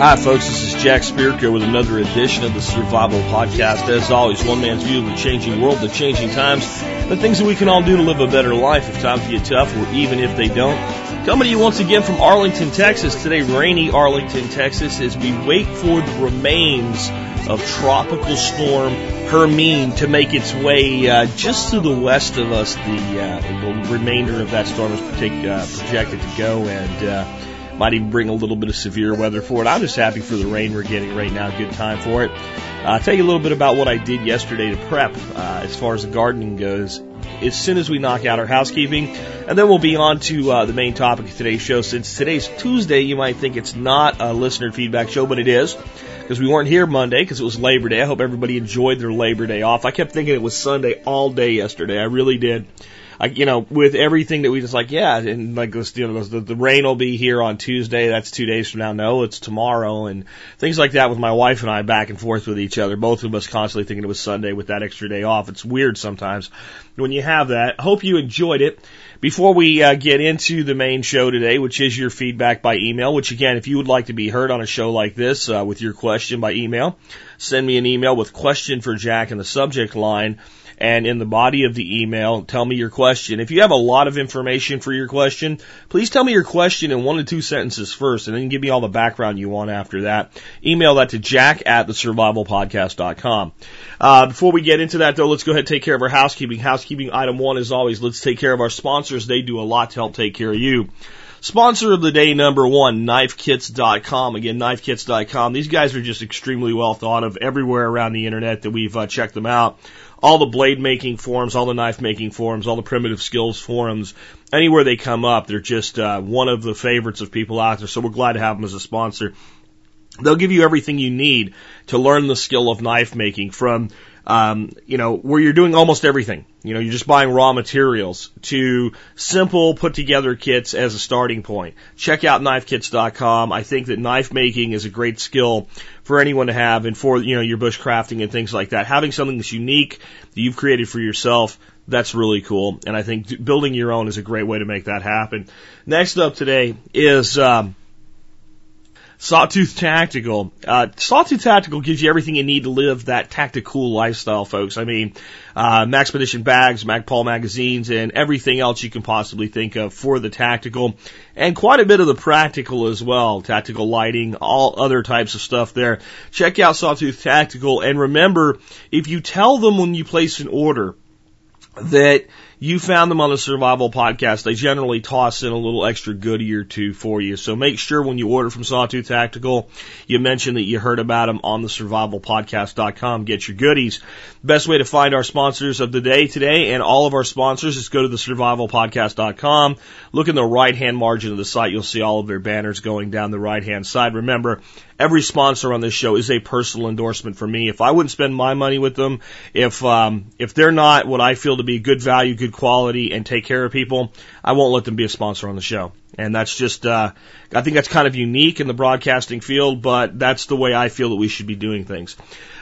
Hi, folks. This is Jack Spirko with another edition of the Survival Podcast. As always, one man's view of the changing world, the changing times, the things that we can all do to live a better life if times get tough or even if they don't. Coming to you once again from Arlington, Texas. Today, rainy Arlington, Texas, as we wait for the remains of tropical storm Hermine to make its way uh, just to the west of us. The, uh, the remainder of that storm is predict, uh, projected to go and uh, might even bring a little bit of severe weather for it. I'm just happy for the rain we're getting right now. Good time for it. I'll tell you a little bit about what I did yesterday to prep uh, as far as the gardening goes. As soon as we knock out our housekeeping, and then we'll be on to uh, the main topic of today's show. Since today's Tuesday, you might think it's not a listener feedback show, but it is because we weren't here Monday because it was Labor Day. I hope everybody enjoyed their Labor Day off. I kept thinking it was Sunday all day yesterday. I really did. I, you know, with everything that we just like, yeah, and like this, you know, the, the rain will be here on Tuesday. That's two days from now. No, it's tomorrow, and things like that with my wife and I back and forth with each other. Both of us constantly thinking it was Sunday with that extra day off. It's weird sometimes when you have that. Hope you enjoyed it. Before we uh, get into the main show today, which is your feedback by email, which again, if you would like to be heard on a show like this uh, with your question by email, send me an email with question for Jack in the subject line and in the body of the email, tell me your question. If you have a lot of information for your question, please tell me your question in one to two sentences first, and then give me all the background you want after that. Email that to jack at thesurvivalpodcast.com. Uh, before we get into that though, let's go ahead and take care of our housekeeping. Housekeeping item one is always, let's take care of our sponsors. They do a lot to help take care of you. Sponsor of the day number one, knifekits.com. Again, knifekits.com. These guys are just extremely well thought of everywhere around the internet that we've uh, checked them out all the blade making forums, all the knife making forums, all the primitive skills forums, anywhere they come up, they're just uh, one of the favorites of people out there. So we're glad to have them as a sponsor. They'll give you everything you need to learn the skill of knife making from um, you know, where you're doing almost everything. You know, you're just buying raw materials to simple put together kits as a starting point. Check out knifekits.com. I think that knife making is a great skill for anyone to have and for, you know, your bushcrafting and things like that. Having something that's unique that you've created for yourself, that's really cool. And I think building your own is a great way to make that happen. Next up today is, um, Sawtooth Tactical. Uh, Sawtooth Tactical gives you everything you need to live that tactical lifestyle, folks. I mean, uh, Maxpedition bags, Magpul magazines, and everything else you can possibly think of for the tactical, and quite a bit of the practical as well. Tactical lighting, all other types of stuff there. Check out Sawtooth Tactical, and remember, if you tell them when you place an order that you found them on the Survival Podcast. They generally toss in a little extra goodie or two for you. So make sure when you order from Sawtooth Tactical, you mention that you heard about them on the survivalpodcast.com. Get your goodies. Best way to find our sponsors of the day today and all of our sponsors is go to the survivalpodcast.com. Look in the right hand margin of the site. You'll see all of their banners going down the right hand side. Remember, every sponsor on this show is a personal endorsement for me. If I wouldn't spend my money with them, if um, if they're not what I feel to be good value, good quality, and take care of people, I won't let them be a sponsor on the show. And that's just, uh, I think that's kind of unique in the broadcasting field, but that's the way I feel that we should be doing things.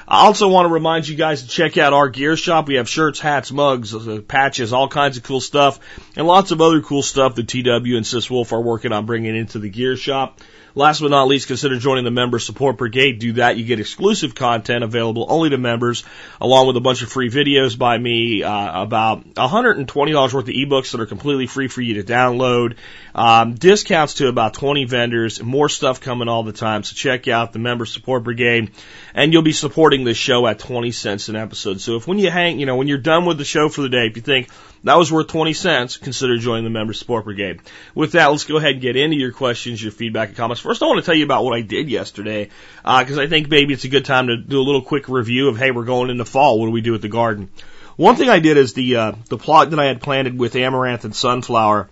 I also want to remind you guys to check out our gear shop. We have shirts, hats, mugs, uh, patches, all kinds of cool stuff, and lots of other cool stuff that TW and Sis Wolf are working on bringing into the gear shop. Last but not least, consider joining the Member Support Brigade. Do that. You get exclusive content available only to members, along with a bunch of free videos by me, uh, about $120 worth of ebooks that are completely free for you to download, um, discounts to about 20 vendors, more stuff coming all the time. So check out the Member Support Brigade, and you'll be supporting this show at 20 cents an episode. So if when you hang, you know, when you're done with the show for the day, if you think, that was worth 20 cents. Consider joining the Member Support Brigade. With that, let's go ahead and get into your questions, your feedback, and comments. First, I want to tell you about what I did yesterday, because uh, I think maybe it's a good time to do a little quick review of, hey, we're going into fall. What do we do with the garden? One thing I did is the uh, the plot that I had planted with amaranth and sunflower.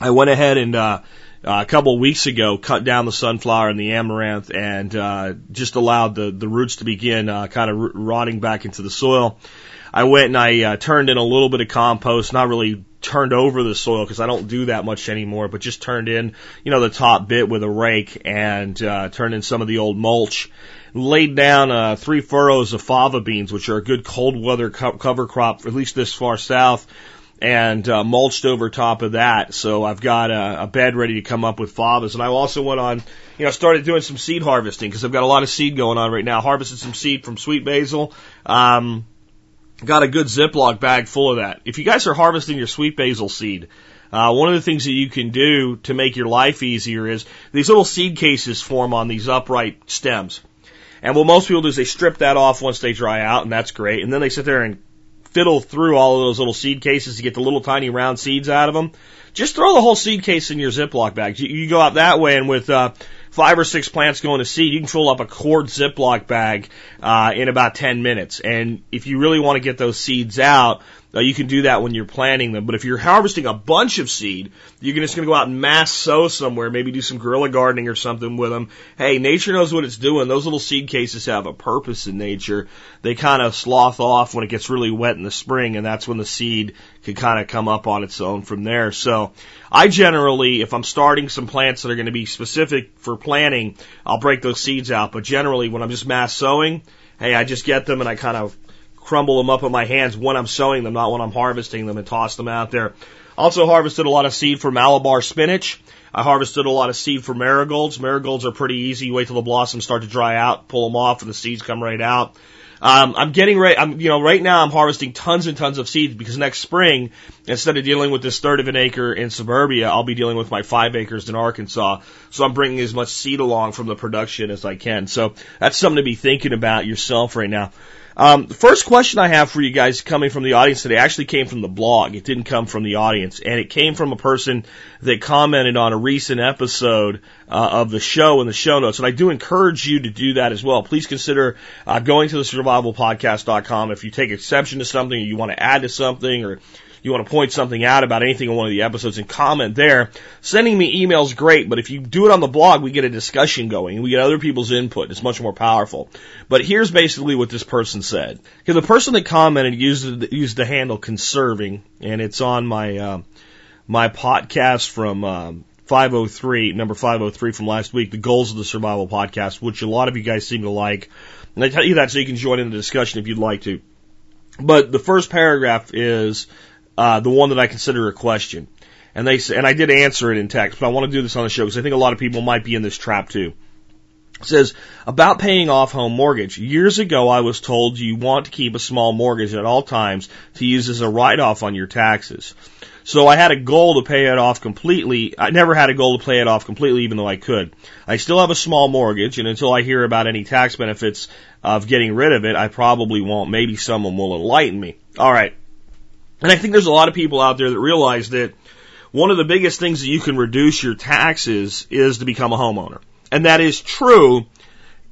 I went ahead and, uh, uh, a couple of weeks ago cut down the sunflower and the amaranth and uh, just allowed the the roots to begin uh, kind of rotting back into the soil. I went and I uh, turned in a little bit of compost, not really turned over the soil because I don't do that much anymore, but just turned in, you know, the top bit with a rake and uh, turned in some of the old mulch. Laid down uh, three furrows of fava beans, which are a good cold weather co- cover crop, at least this far south and uh, mulched over top of that. So I've got a, a bed ready to come up with favas. And I also went on, you know, started doing some seed harvesting because I've got a lot of seed going on right now. Harvested some seed from sweet basil. Um, got a good Ziploc bag full of that. If you guys are harvesting your sweet basil seed, uh, one of the things that you can do to make your life easier is these little seed cases form on these upright stems. And what most people do is they strip that off once they dry out, and that's great. And then they sit there and fiddle through all of those little seed cases to get the little tiny round seeds out of them, just throw the whole seed case in your Ziploc bag. You, you go out that way, and with uh, five or six plants going to seed, you can fill up a quart Ziploc bag uh, in about 10 minutes. And if you really want to get those seeds out, uh, you can do that when you're planting them. But if you're harvesting a bunch of seed, you're just going to go out and mass sow somewhere, maybe do some guerrilla gardening or something with them. Hey, nature knows what it's doing. Those little seed cases have a purpose in nature. They kind of slough off when it gets really wet in the spring, and that's when the seed can kind of come up on its own from there. So I generally, if I'm starting some plants that are going to be specific for planting, I'll break those seeds out. But generally, when I'm just mass sowing, hey, I just get them and I kind of crumble them up in my hands when I'm sowing them, not when I'm harvesting them and toss them out there. Also harvested a lot of seed for Malabar spinach. I harvested a lot of seed for marigolds. Marigolds are pretty easy. Wait till the blossoms start to dry out, pull them off, and the seeds come right out. Um, I'm getting ready. I'm, you know, right now I'm harvesting tons and tons of seeds because next spring, instead of dealing with this third of an acre in suburbia, I'll be dealing with my five acres in Arkansas. So I'm bringing as much seed along from the production as I can. So that's something to be thinking about yourself right now. Um, the first question I have for you guys coming from the audience today actually came from the blog. It didn't come from the audience, and it came from a person that commented on a recent episode uh, of the show in the show notes. And I do encourage you to do that as well. Please consider uh, going to the survivalpodcast.com if you take exception to something, or you want to add to something, or you want to point something out about anything in one of the episodes and comment there, sending me emails great, but if you do it on the blog, we get a discussion going we get other people's input. It's much more powerful. But here's basically what this person said. Because the person that commented used, used the handle conserving, and it's on my, uh, my podcast from, um, 503, number 503 from last week, the goals of the survival podcast, which a lot of you guys seem to like. And I tell you that so you can join in the discussion if you'd like to. But the first paragraph is, uh, the one that I consider a question. And they and I did answer it in text, but I want to do this on the show because I think a lot of people might be in this trap too. It says about paying off home mortgage. Years ago, I was told you want to keep a small mortgage at all times to use as a write-off on your taxes. So I had a goal to pay it off completely. I never had a goal to pay it off completely, even though I could. I still have a small mortgage, and until I hear about any tax benefits of getting rid of it, I probably won't. Maybe someone will enlighten me. All right. And I think there's a lot of people out there that realize that one of the biggest things that you can reduce your taxes is to become a homeowner. And that is true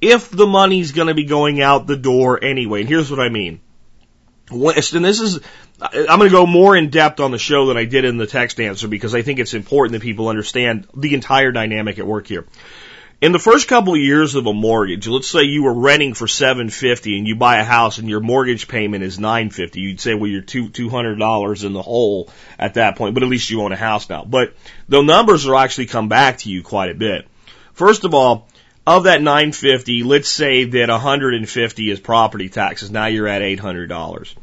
if the money's going to be going out the door anyway. And here's what I mean. And this is, I'm going to go more in depth on the show than I did in the text answer because I think it's important that people understand the entire dynamic at work here. In the first couple of years of a mortgage, let's say you were renting for 750 and you buy a house and your mortgage payment is 950. You'd say, well, you're two, $200 in the hole at that point, but at least you own a house now. But the numbers will actually come back to you quite a bit. First of all, of that 950, let's say that 150 is property taxes. Now you're at $800.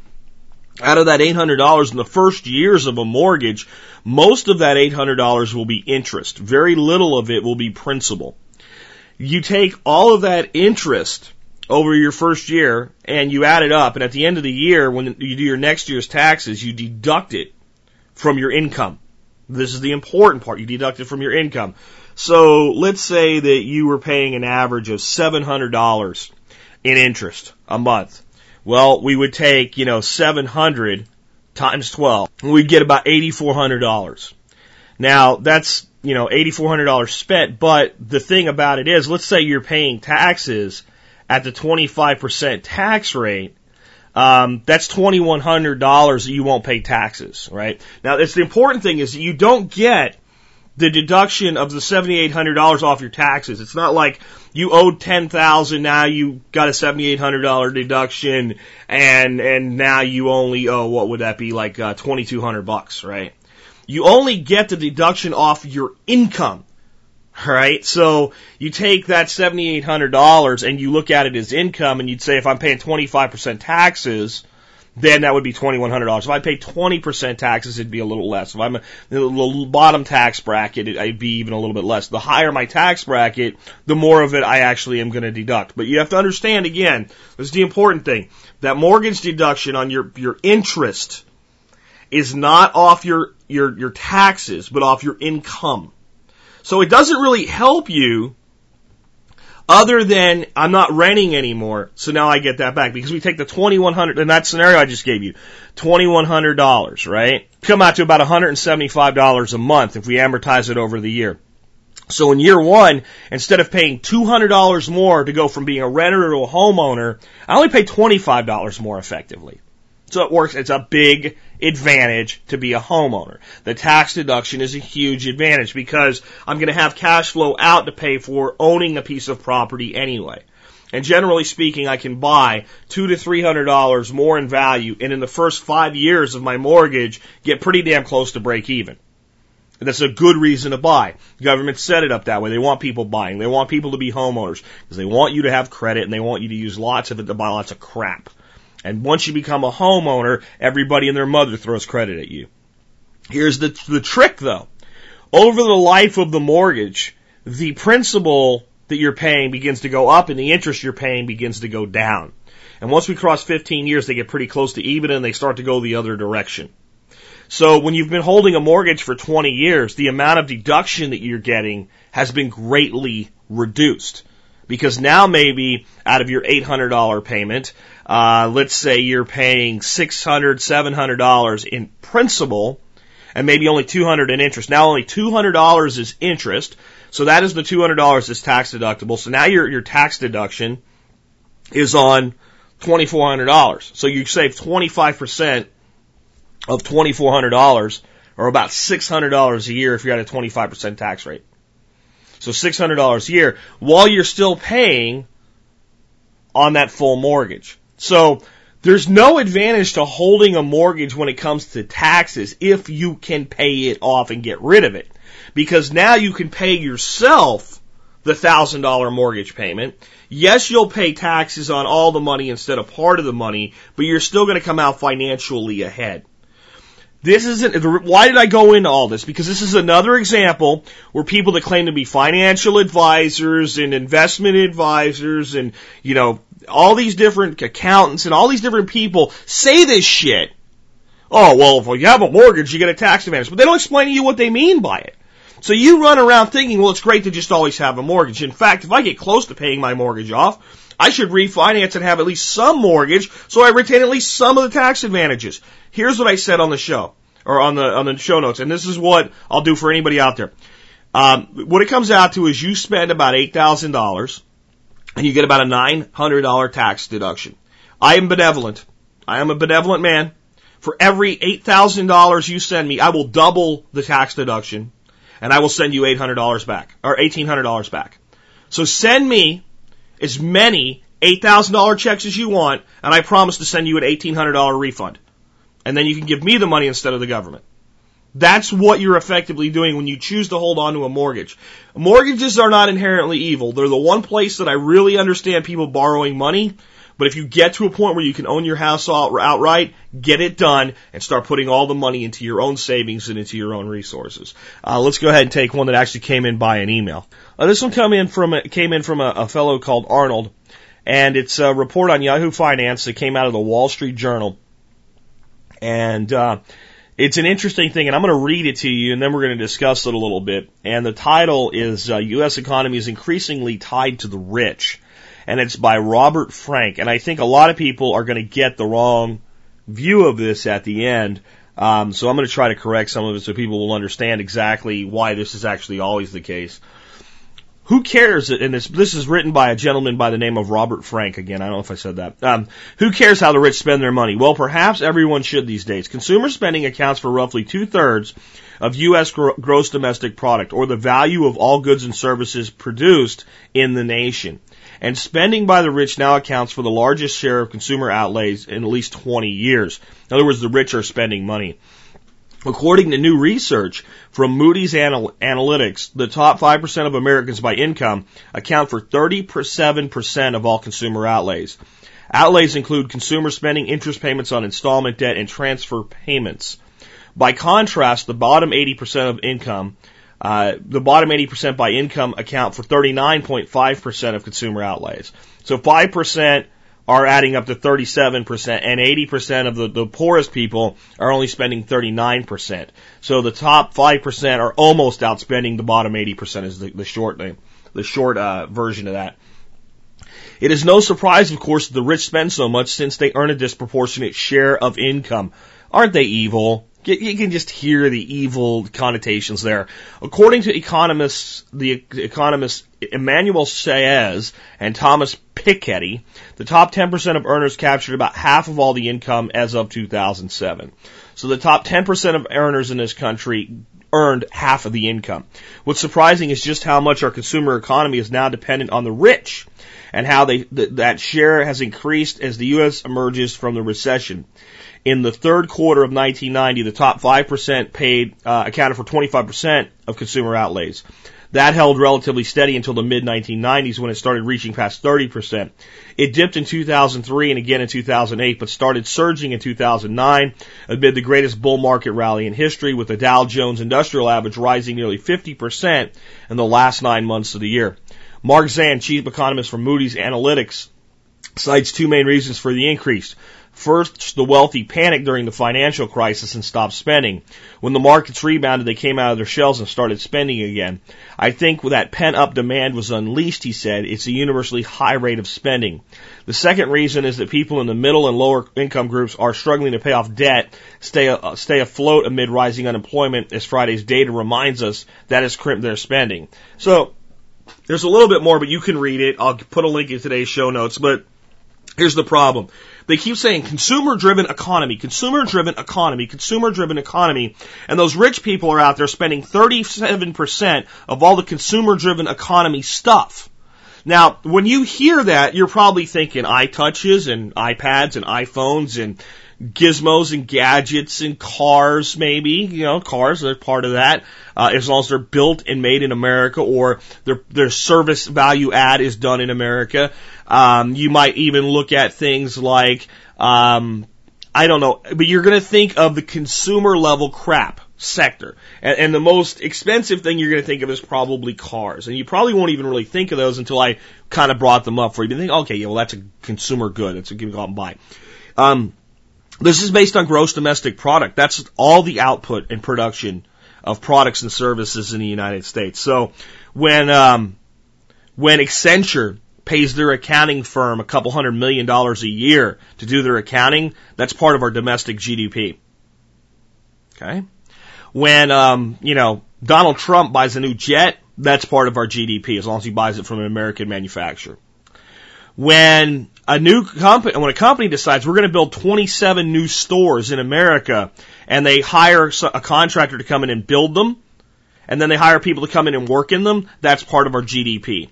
Out of that $800 in the first years of a mortgage, most of that $800 will be interest. Very little of it will be principal you take all of that interest over your first year and you add it up, and at the end of the year, when you do your next year's taxes, you deduct it from your income. This is the important part. You deduct it from your income. So let's say that you were paying an average of $700 in interest a month. Well, we would take, you know, 700 times 12. And we'd get about $8,400. Now, that's you know, $8,400 spent. But the thing about it is, let's say you're paying taxes at the 25% tax rate. Um, that's $2,100 that you won't pay taxes, right? Now, it's the important thing is you don't get the deduction of the $7,800 off your taxes. It's not like you owed 10,000, now you got a $7,800 deduction and, and now you only owe, what would that be, like, uh, 2,200 bucks, right? You only get the deduction off your income. Right? So you take that $7,800 and you look at it as income and you'd say if I'm paying 25% taxes, then that would be $2,100. If I pay 20% taxes, it'd be a little less. If I'm a, the bottom tax bracket, it'd be even a little bit less. The higher my tax bracket, the more of it I actually am going to deduct. But you have to understand again, this is the important thing, that mortgage deduction on your, your interest is not off your, your, your taxes, but off your income. So it doesn't really help you other than I'm not renting anymore, so now I get that back because we take the 2100 in that scenario I just gave you, $2100, right? Come out to about $175 a month if we amortize it over the year. So in year one, instead of paying $200 more to go from being a renter to a homeowner, I only pay $25 more effectively. So it works. It's a big advantage to be a homeowner. The tax deduction is a huge advantage because I'm going to have cash flow out to pay for owning a piece of property anyway. And generally speaking, I can buy two to three hundred dollars more in value, and in the first five years of my mortgage, get pretty damn close to break even. And that's a good reason to buy. The government set it up that way. They want people buying. They want people to be homeowners because they want you to have credit and they want you to use lots of it to buy lots of crap. And once you become a homeowner, everybody and their mother throws credit at you. Here's the, the trick though. Over the life of the mortgage, the principal that you're paying begins to go up and the interest you're paying begins to go down. And once we cross 15 years, they get pretty close to even and they start to go the other direction. So when you've been holding a mortgage for 20 years, the amount of deduction that you're getting has been greatly reduced. Because now maybe out of your $800 payment, uh, let's say you're paying $600, $700 in principal and maybe only 200 in interest. Now only $200 is interest. So that is the $200 that's tax deductible. So now your, your tax deduction is on $2,400. So you save 25% of $2,400 or about $600 a year if you're at a 25% tax rate. So $600 a year while you're still paying on that full mortgage. So there's no advantage to holding a mortgage when it comes to taxes if you can pay it off and get rid of it. Because now you can pay yourself the thousand dollar mortgage payment. Yes, you'll pay taxes on all the money instead of part of the money, but you're still going to come out financially ahead. This isn't, why did I go into all this? Because this is another example where people that claim to be financial advisors and investment advisors and, you know, all these different accountants and all these different people say this shit. Oh, well, if you have a mortgage, you get a tax advantage. But they don't explain to you what they mean by it. So you run around thinking, well, it's great to just always have a mortgage. In fact, if I get close to paying my mortgage off, I should refinance and have at least some mortgage so I retain at least some of the tax advantages. Here's what I said on the show, or on the, on the show notes, and this is what I'll do for anybody out there. Um, what it comes out to is you spend about $8,000 and you get about a $900 tax deduction. I am benevolent. I am a benevolent man. For every $8,000 you send me, I will double the tax deduction and I will send you $800 back or $1,800 back. So send me as many $8,000 checks as you want and I promise to send you an $1,800 refund. And then you can give me the money instead of the government. That's what you're effectively doing when you choose to hold on to a mortgage. Mortgages are not inherently evil. They're the one place that I really understand people borrowing money. But if you get to a point where you can own your house outright, get it done and start putting all the money into your own savings and into your own resources. Uh, let's go ahead and take one that actually came in by an email. Uh, this one come in from came in from a, a fellow called Arnold, and it's a report on Yahoo Finance that came out of the Wall Street Journal. And uh, it's an interesting thing, and I'm going to read it to you, and then we're going to discuss it a little bit. And the title is uh, U.S. economy is increasingly tied to the rich, and it's by Robert Frank. And I think a lot of people are going to get the wrong view of this at the end. Um, so I'm going to try to correct some of it so people will understand exactly why this is actually always the case. Who cares? And this, this is written by a gentleman by the name of Robert Frank. Again, I don't know if I said that. Um, who cares how the rich spend their money? Well, perhaps everyone should these days. Consumer spending accounts for roughly two thirds of U.S. gross domestic product, or the value of all goods and services produced in the nation. And spending by the rich now accounts for the largest share of consumer outlays in at least 20 years. In other words, the rich are spending money. According to new research from Moody's Anal- Analytics, the top 5% of Americans by income account for 37% of all consumer outlays. Outlays include consumer spending, interest payments on installment debt, and transfer payments. By contrast, the bottom 80% of income, uh, the bottom 80% by income account for 39.5% of consumer outlays. So 5% are adding up to 37%, and 80% of the, the poorest people are only spending 39%. So the top 5% are almost outspending the bottom 80% is the, the short, the, short, uh, version of that. It is no surprise, of course, that the rich spend so much since they earn a disproportionate share of income. Aren't they evil? You can just hear the evil connotations there. According to economists, the economists Emmanuel Saez and Thomas Piketty, the top 10% of earners captured about half of all the income as of 2007. So the top 10% of earners in this country earned half of the income. What's surprising is just how much our consumer economy is now dependent on the rich and how they, th- that share has increased as the U.S. emerges from the recession. In the third quarter of 1990, the top 5% paid, uh, accounted for 25% of consumer outlays. That held relatively steady until the mid 1990s when it started reaching past 30%. It dipped in 2003 and again in 2008, but started surging in 2009 amid the greatest bull market rally in history with the Dow Jones Industrial Average rising nearly 50% in the last nine months of the year. Mark Zandi, chief economist for Moody's Analytics, cites two main reasons for the increase. First, the wealthy panicked during the financial crisis and stopped spending. When the markets rebounded, they came out of their shells and started spending again. I think that pent up demand was unleashed, he said. It's a universally high rate of spending. The second reason is that people in the middle and lower income groups are struggling to pay off debt, stay, uh, stay afloat amid rising unemployment, as Friday's data reminds us that has crimped their spending. So, there's a little bit more, but you can read it. I'll put a link in today's show notes, but here's the problem. They keep saying consumer driven economy, consumer driven economy, consumer driven economy. And those rich people are out there spending 37% of all the consumer driven economy stuff. Now, when you hear that, you're probably thinking iTouches and iPads and iPhones and gizmos and gadgets and cars, maybe. You know, cars are part of that. Uh, as long as they're built and made in America or their, their service value add is done in America. Um, you might even look at things like, um, I don't know, but you're going to think of the consumer level crap sector. And, and, the most expensive thing you're going to think of is probably cars. And you probably won't even really think of those until I kind of brought them up for you. You think, okay, yeah, well, that's a consumer good. It's a give me go out and buy. Um, this is based on gross domestic product. That's all the output and production of products and services in the United States. So when um, when Accenture pays their accounting firm a couple hundred million dollars a year to do their accounting, that's part of our domestic GDP. Okay. When um, you know Donald Trump buys a new jet, that's part of our GDP as long as he buys it from an American manufacturer. When a new company, when a company decides we're going to build 27 new stores in America, and they hire a contractor to come in and build them, and then they hire people to come in and work in them, that's part of our GDP.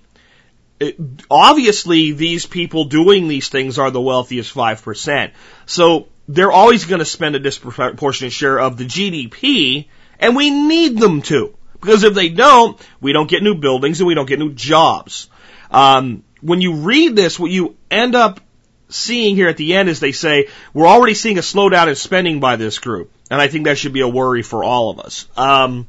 It, obviously, these people doing these things are the wealthiest 5%. So they're always going to spend a disproportionate share of the GDP, and we need them to. Because if they don't, we don't get new buildings and we don't get new jobs. Um, when you read this, what you end up seeing here at the end is they say, we're already seeing a slowdown in spending by this group. And I think that should be a worry for all of us. Um,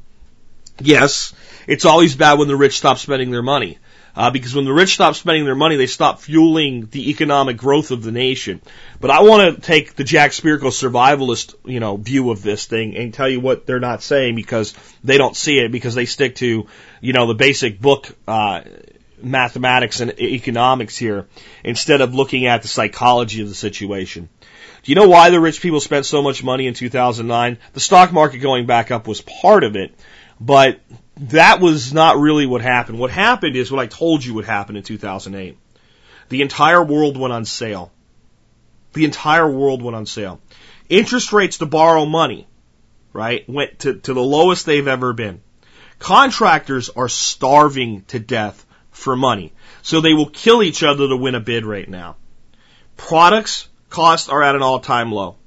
yes, it's always bad when the rich stop spending their money. Uh, because when the rich stop spending their money, they stop fueling the economic growth of the nation. But I want to take the Jack Spirko survivalist, you know, view of this thing and tell you what they're not saying because they don't see it because they stick to, you know, the basic book, uh, mathematics and economics here instead of looking at the psychology of the situation. Do you know why the rich people spent so much money in 2009? The stock market going back up was part of it, but that was not really what happened. What happened is what I told you would happen in 2008. The entire world went on sale. The entire world went on sale. Interest rates to borrow money, right, went to, to the lowest they've ever been. Contractors are starving to death for money. So they will kill each other to win a bid right now. Products costs are at an all time low.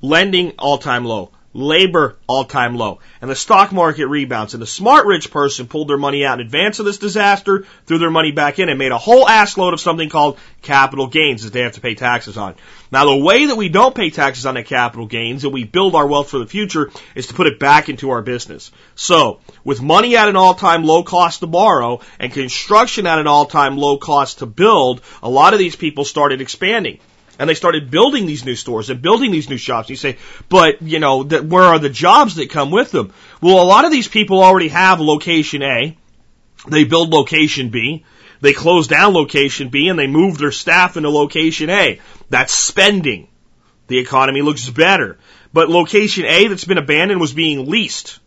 Lending all time low. Labor all time low. And the stock market rebounds. And the smart rich person pulled their money out in advance of this disaster, threw their money back in and made a whole ass load of something called capital gains that they have to pay taxes on. Now the way that we don't pay taxes on the capital gains and we build our wealth for the future is to put it back into our business. So, with money at an all-time low cost to borrow and construction at an all-time low cost to build, a lot of these people started expanding and they started building these new stores and building these new shops. You say, but you know, that where are the jobs that come with them? Well, a lot of these people already have location A. They build location B. They close down location B and they move their staff into location A. That's spending. The economy looks better. But location A that's been abandoned was being leased.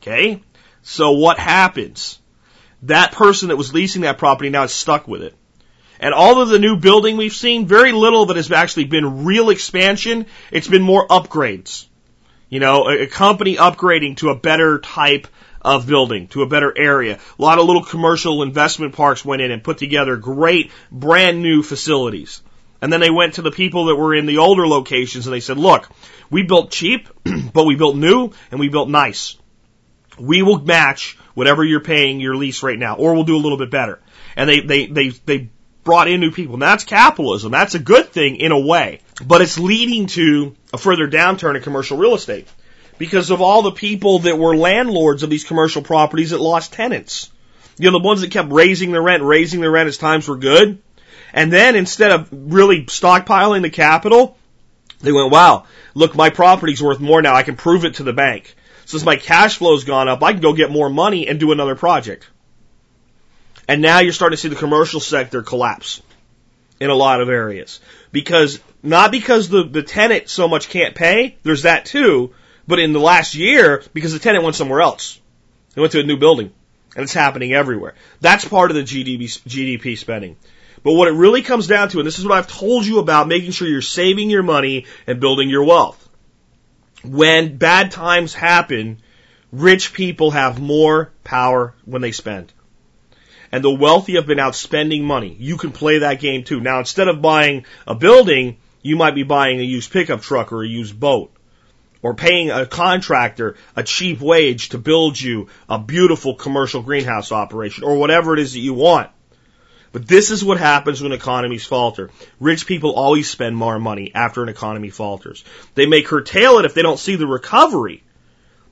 Okay? So what happens? That person that was leasing that property now is stuck with it. And all of the new building we've seen, very little it has actually been real expansion. It's been more upgrades. You know, a, a company upgrading to a better type of building, to a better area. A lot of little commercial investment parks went in and put together great brand new facilities. And then they went to the people that were in the older locations and they said, look, we built cheap, but we built new and we built nice. We will match whatever you're paying your lease right now, or we'll do a little bit better. And they, they, they, they brought in new people. And that's capitalism. That's a good thing in a way. But it's leading to a further downturn in commercial real estate because of all the people that were landlords of these commercial properties that lost tenants. You know, the ones that kept raising the rent, raising the rent as times were good. And then instead of really stockpiling the capital, they went, wow, look, my property's worth more now. I can prove it to the bank. Since my cash flow's gone up, I can go get more money and do another project. And now you're starting to see the commercial sector collapse in a lot of areas. Because, not because the, the tenant so much can't pay, there's that too, but in the last year, because the tenant went somewhere else. They went to a new building. And it's happening everywhere. That's part of the GDP, GDP spending. But what it really comes down to, and this is what I've told you about making sure you're saving your money and building your wealth. When bad times happen, rich people have more power when they spend and the wealthy have been out spending money. You can play that game too. Now, instead of buying a building, you might be buying a used pickup truck or a used boat. Or paying a contractor a cheap wage to build you a beautiful commercial greenhouse operation or whatever it is that you want. But this is what happens when economies falter. Rich people always spend more money after an economy falters. They may curtail it if they don't see the recovery.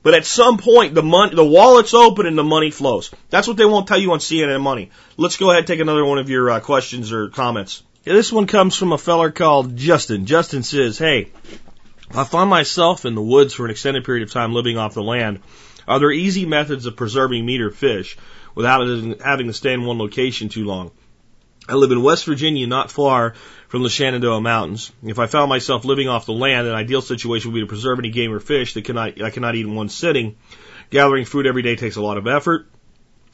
But at some point, the money, the wallet's open and the money flows. That's what they won't tell you on CNN Money. Let's go ahead and take another one of your uh, questions or comments. Yeah, this one comes from a feller called Justin. Justin says, "Hey, I find myself in the woods for an extended period of time living off the land. Are there easy methods of preserving meat or fish without having to stay in one location too long? I live in West Virginia, not far from the Shenandoah Mountains. If I found myself living off the land, an ideal situation would be to preserve any game or fish that cannot, I cannot eat in one sitting. Gathering food every day takes a lot of effort.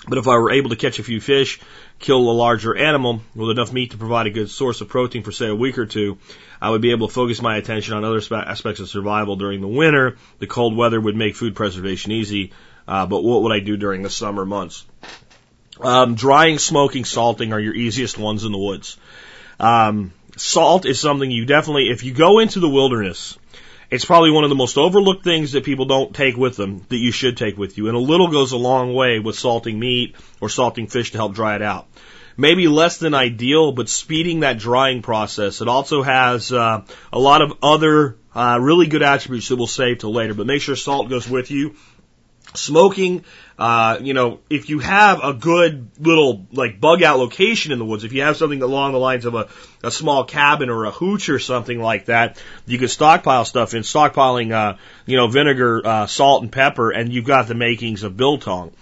But if I were able to catch a few fish, kill a larger animal with enough meat to provide a good source of protein for say a week or two, I would be able to focus my attention on other aspects of survival during the winter. The cold weather would make food preservation easy, uh, but what would I do during the summer months? Um, drying, smoking, salting are your easiest ones in the woods. Um, salt is something you definitely, if you go into the wilderness, it's probably one of the most overlooked things that people don't take with them that you should take with you. And a little goes a long way with salting meat or salting fish to help dry it out. Maybe less than ideal, but speeding that drying process. It also has uh, a lot of other uh, really good attributes that we'll save till later. But make sure salt goes with you. Smoking uh, you know, if you have a good little like bug out location in the woods, if you have something along the lines of a, a small cabin or a hooch or something like that, you can stockpile stuff in. Stockpiling, uh, you know, vinegar, uh, salt, and pepper, and you've got the makings of biltong.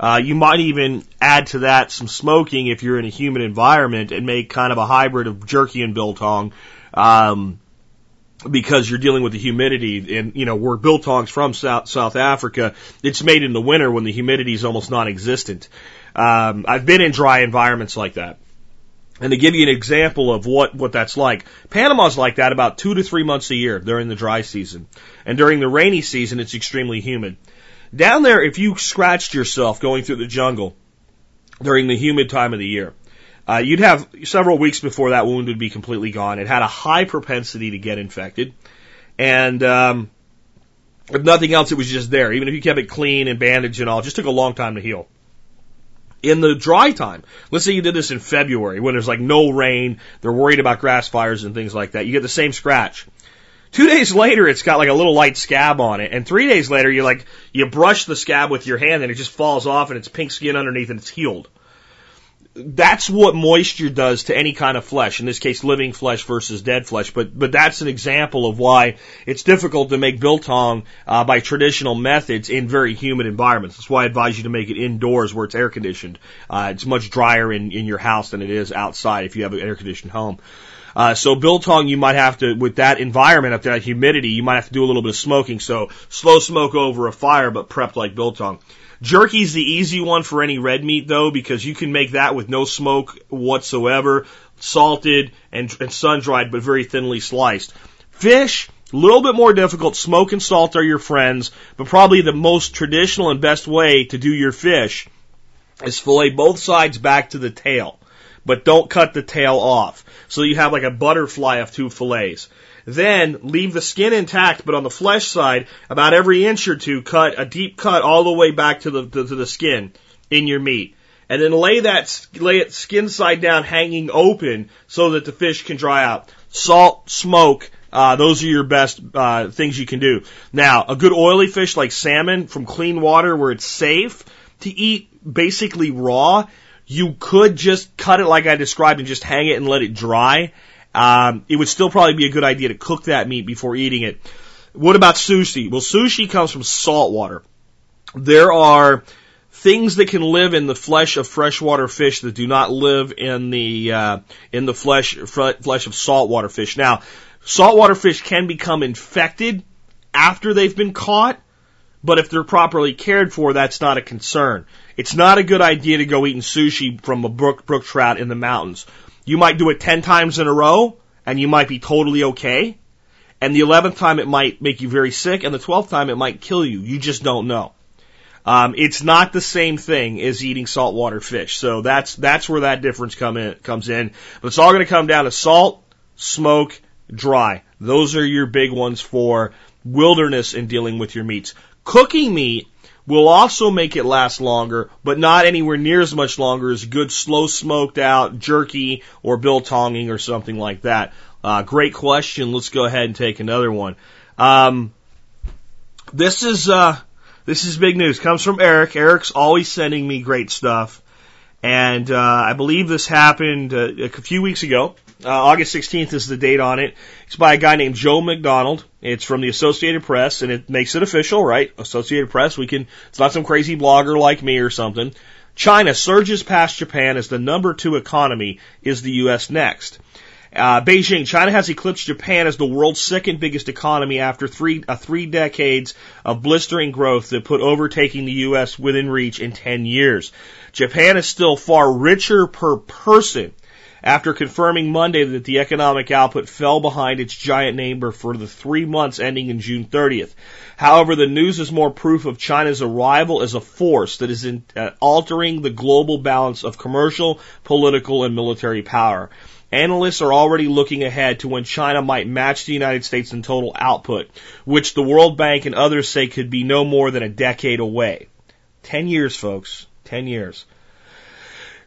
Uh, you might even add to that some smoking if you're in a humid environment and make kind of a hybrid of jerky and biltong. Um, because you're dealing with the humidity. And you know where biltong's from South South Africa. It's made in the winter when the humidity is almost non-existent. Um, I've been in dry environments like that. And to give you an example of what what that's like Panama's like that about 2 to 3 months a year during the dry season. And during the rainy season it's extremely humid. Down there if you scratched yourself going through the jungle during the humid time of the year uh, you'd have several weeks before that wound would be completely gone. It had a high propensity to get infected, and um, if nothing else, it was just there. Even if you kept it clean and bandaged and all, it just took a long time to heal. In the dry time, let's say you did this in February when there's like no rain, they're worried about grass fires and things like that. You get the same scratch. Two days later, it's got like a little light scab on it, and three days later, you like you brush the scab with your hand and it just falls off and it's pink skin underneath and it's healed that's what moisture does to any kind of flesh. In this case, living flesh versus dead flesh. But but that's an example of why it's difficult to make biltong uh, by traditional methods in very humid environments. That's why I advise you to make it indoors where it's air conditioned. Uh, it's much drier in in your house than it is outside if you have an air conditioned home. Uh, so biltong, you might have to, with that environment up there, that humidity, you might have to do a little bit of smoking. So slow smoke over a fire, but prepped like biltong. Jerky's the easy one for any red meat though, because you can make that with no smoke whatsoever, salted and, and sun dried, but very thinly sliced. Fish, a little bit more difficult. Smoke and salt are your friends, but probably the most traditional and best way to do your fish is fillet both sides back to the tail, but don't cut the tail off. So you have like a butterfly of two fillets. Then leave the skin intact, but on the flesh side, about every inch or two, cut a deep cut all the way back to the to, to the skin in your meat, and then lay that lay it skin side down, hanging open, so that the fish can dry out. Salt, smoke. Uh, those are your best uh, things you can do. Now, a good oily fish like salmon from clean water where it's safe to eat basically raw, you could just cut it like I described and just hang it and let it dry. Um, it would still probably be a good idea to cook that meat before eating it. What about sushi? Well, sushi comes from salt water. There are things that can live in the flesh of freshwater fish that do not live in the uh, in the flesh flesh of saltwater fish. Now, saltwater fish can become infected after they've been caught, but if they're properly cared for, that's not a concern. It's not a good idea to go eating sushi from a brook brook trout in the mountains. You might do it 10 times in a row and you might be totally okay. And the 11th time it might make you very sick and the 12th time it might kill you. You just don't know. Um, it's not the same thing as eating saltwater fish. So that's, that's where that difference come in, comes in. But it's all going to come down to salt, smoke, dry. Those are your big ones for wilderness and dealing with your meats. Cooking meat will also make it last longer, but not anywhere near as much longer as good slow smoked out jerky or biltonging or something like that. Uh, great question. Let's go ahead and take another one. Um, this is uh, this is big news. Comes from Eric. Eric's always sending me great stuff, and uh, I believe this happened uh, a few weeks ago. Uh, August 16th is the date on it. It's by a guy named Joe McDonald. It's from the Associated Press, and it makes it official, right? Associated Press. We can. It's not some crazy blogger like me or something. China surges past Japan as the number two economy. Is the U.S. next? Uh, Beijing, China has eclipsed Japan as the world's second biggest economy after three uh, three decades of blistering growth that put overtaking the U.S. within reach in 10 years. Japan is still far richer per person after confirming Monday that the economic output fell behind its giant neighbor for the three months ending in June 30th. However, the news is more proof of China's arrival as a force that is in, uh, altering the global balance of commercial, political, and military power. Analysts are already looking ahead to when China might match the United States in total output, which the World Bank and others say could be no more than a decade away. Ten years, folks. Ten years.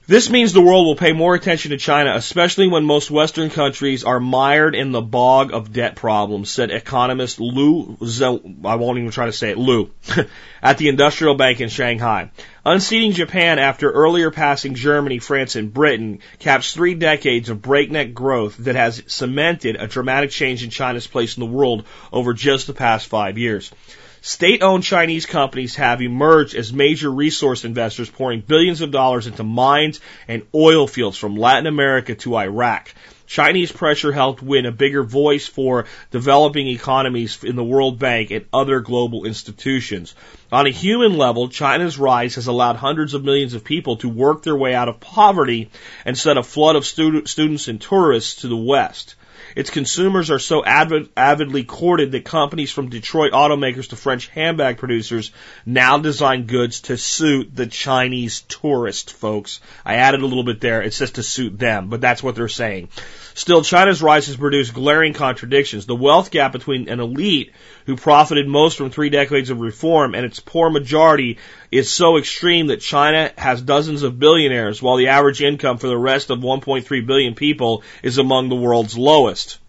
This means the world will pay more attention to China, especially when most Western countries are mired in the bog of debt problems, said economist Lou, I won't even try to say it, Lou, at the Industrial Bank in Shanghai. Unseating Japan after earlier passing Germany, France, and Britain caps three decades of breakneck growth that has cemented a dramatic change in China's place in the world over just the past five years. State owned Chinese companies have emerged as major resource investors pouring billions of dollars into mines and oil fields from Latin America to Iraq. Chinese pressure helped win a bigger voice for developing economies in the World Bank and other global institutions. On a human level, China's rise has allowed hundreds of millions of people to work their way out of poverty and sent a flood of students and tourists to the West. Its consumers are so avid, avidly courted that companies from Detroit automakers to French handbag producers now design goods to suit the Chinese tourist, folks. I added a little bit there. It says to suit them, but that's what they're saying. Still, China's rise has produced glaring contradictions. The wealth gap between an elite who profited most from three decades of reform and its poor majority is so extreme that China has dozens of billionaires while the average income for the rest of 1.3 billion people is among the world's lowest.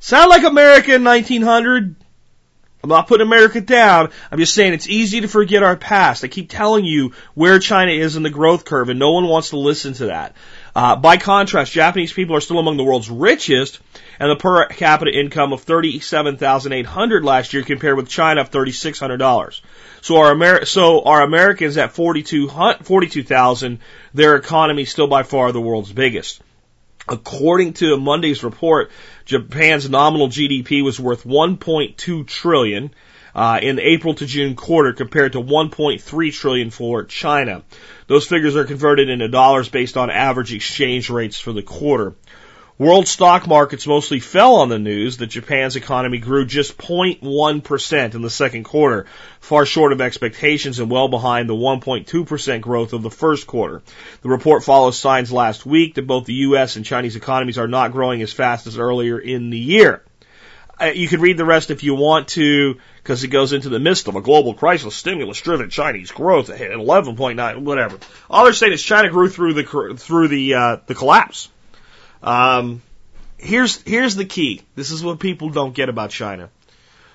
Sound like America in 1900? I'm not putting America down. I'm just saying it's easy to forget our past. I keep telling you where China is in the growth curve and no one wants to listen to that. Uh, by contrast, Japanese people are still among the world's richest, and the per capita income of thirty-seven thousand eight hundred last year compared with China of thirty-six hundred dollars. So our so our Americans at 42,000, their economy still by far the world's biggest. According to Monday's report, Japan's nominal GDP was worth 1.2 trillion uh, in the April to June quarter compared to 1.3 trillion for China. Those figures are converted into dollars based on average exchange rates for the quarter. World stock markets mostly fell on the news that Japan's economy grew just 0.1% in the second quarter, far short of expectations and well behind the 1.2% growth of the first quarter. The report follows signs last week that both the U.S. and Chinese economies are not growing as fast as earlier in the year. You can read the rest if you want to, because it goes into the midst of a global crisis, stimulus-driven Chinese growth at 11.9, whatever. All they're saying is China grew through the through the uh, the collapse. Um, here's here's the key. This is what people don't get about China.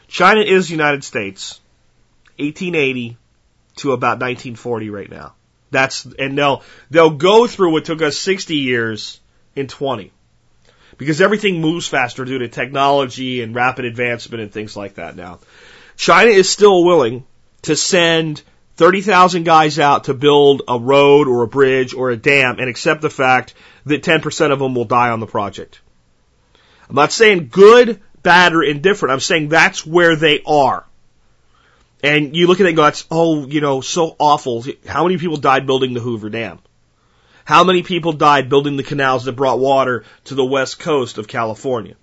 China is United States, 1880 to about 1940 right now. That's and they'll they'll go through what took us 60 years in 20 because everything moves faster due to technology and rapid advancement and things like that now. China is still willing to send 30,000 guys out to build a road or a bridge or a dam and accept the fact that 10% of them will die on the project. I'm not saying good, bad, or indifferent. I'm saying that's where they are. And you look at it and go, that's, oh, you know, so awful. How many people died building the Hoover Dam? How many people died building the canals that brought water to the west coast of California?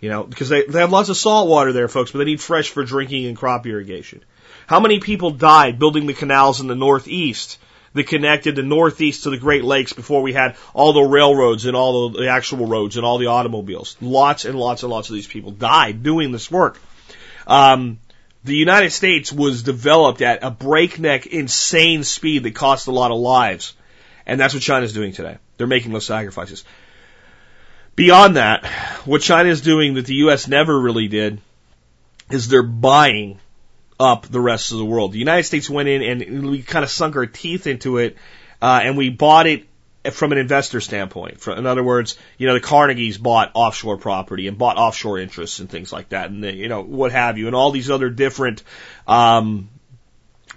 You know, because they, they have lots of salt water there, folks, but they need fresh for drinking and crop irrigation. How many people died building the canals in the Northeast that connected the Northeast to the Great Lakes before we had all the railroads and all the actual roads and all the automobiles? Lots and lots and lots of these people died doing this work. Um, the United States was developed at a breakneck, insane speed that cost a lot of lives. And that's what China's doing today. They're making those sacrifices. Beyond that, what China is doing that the U.S. never really did is they're buying up the rest of the world. The United States went in and we kind of sunk our teeth into it, uh, and we bought it from an investor standpoint. In other words, you know, the Carnegies bought offshore property and bought offshore interests and things like that, and the, you know what have you, and all these other different, um,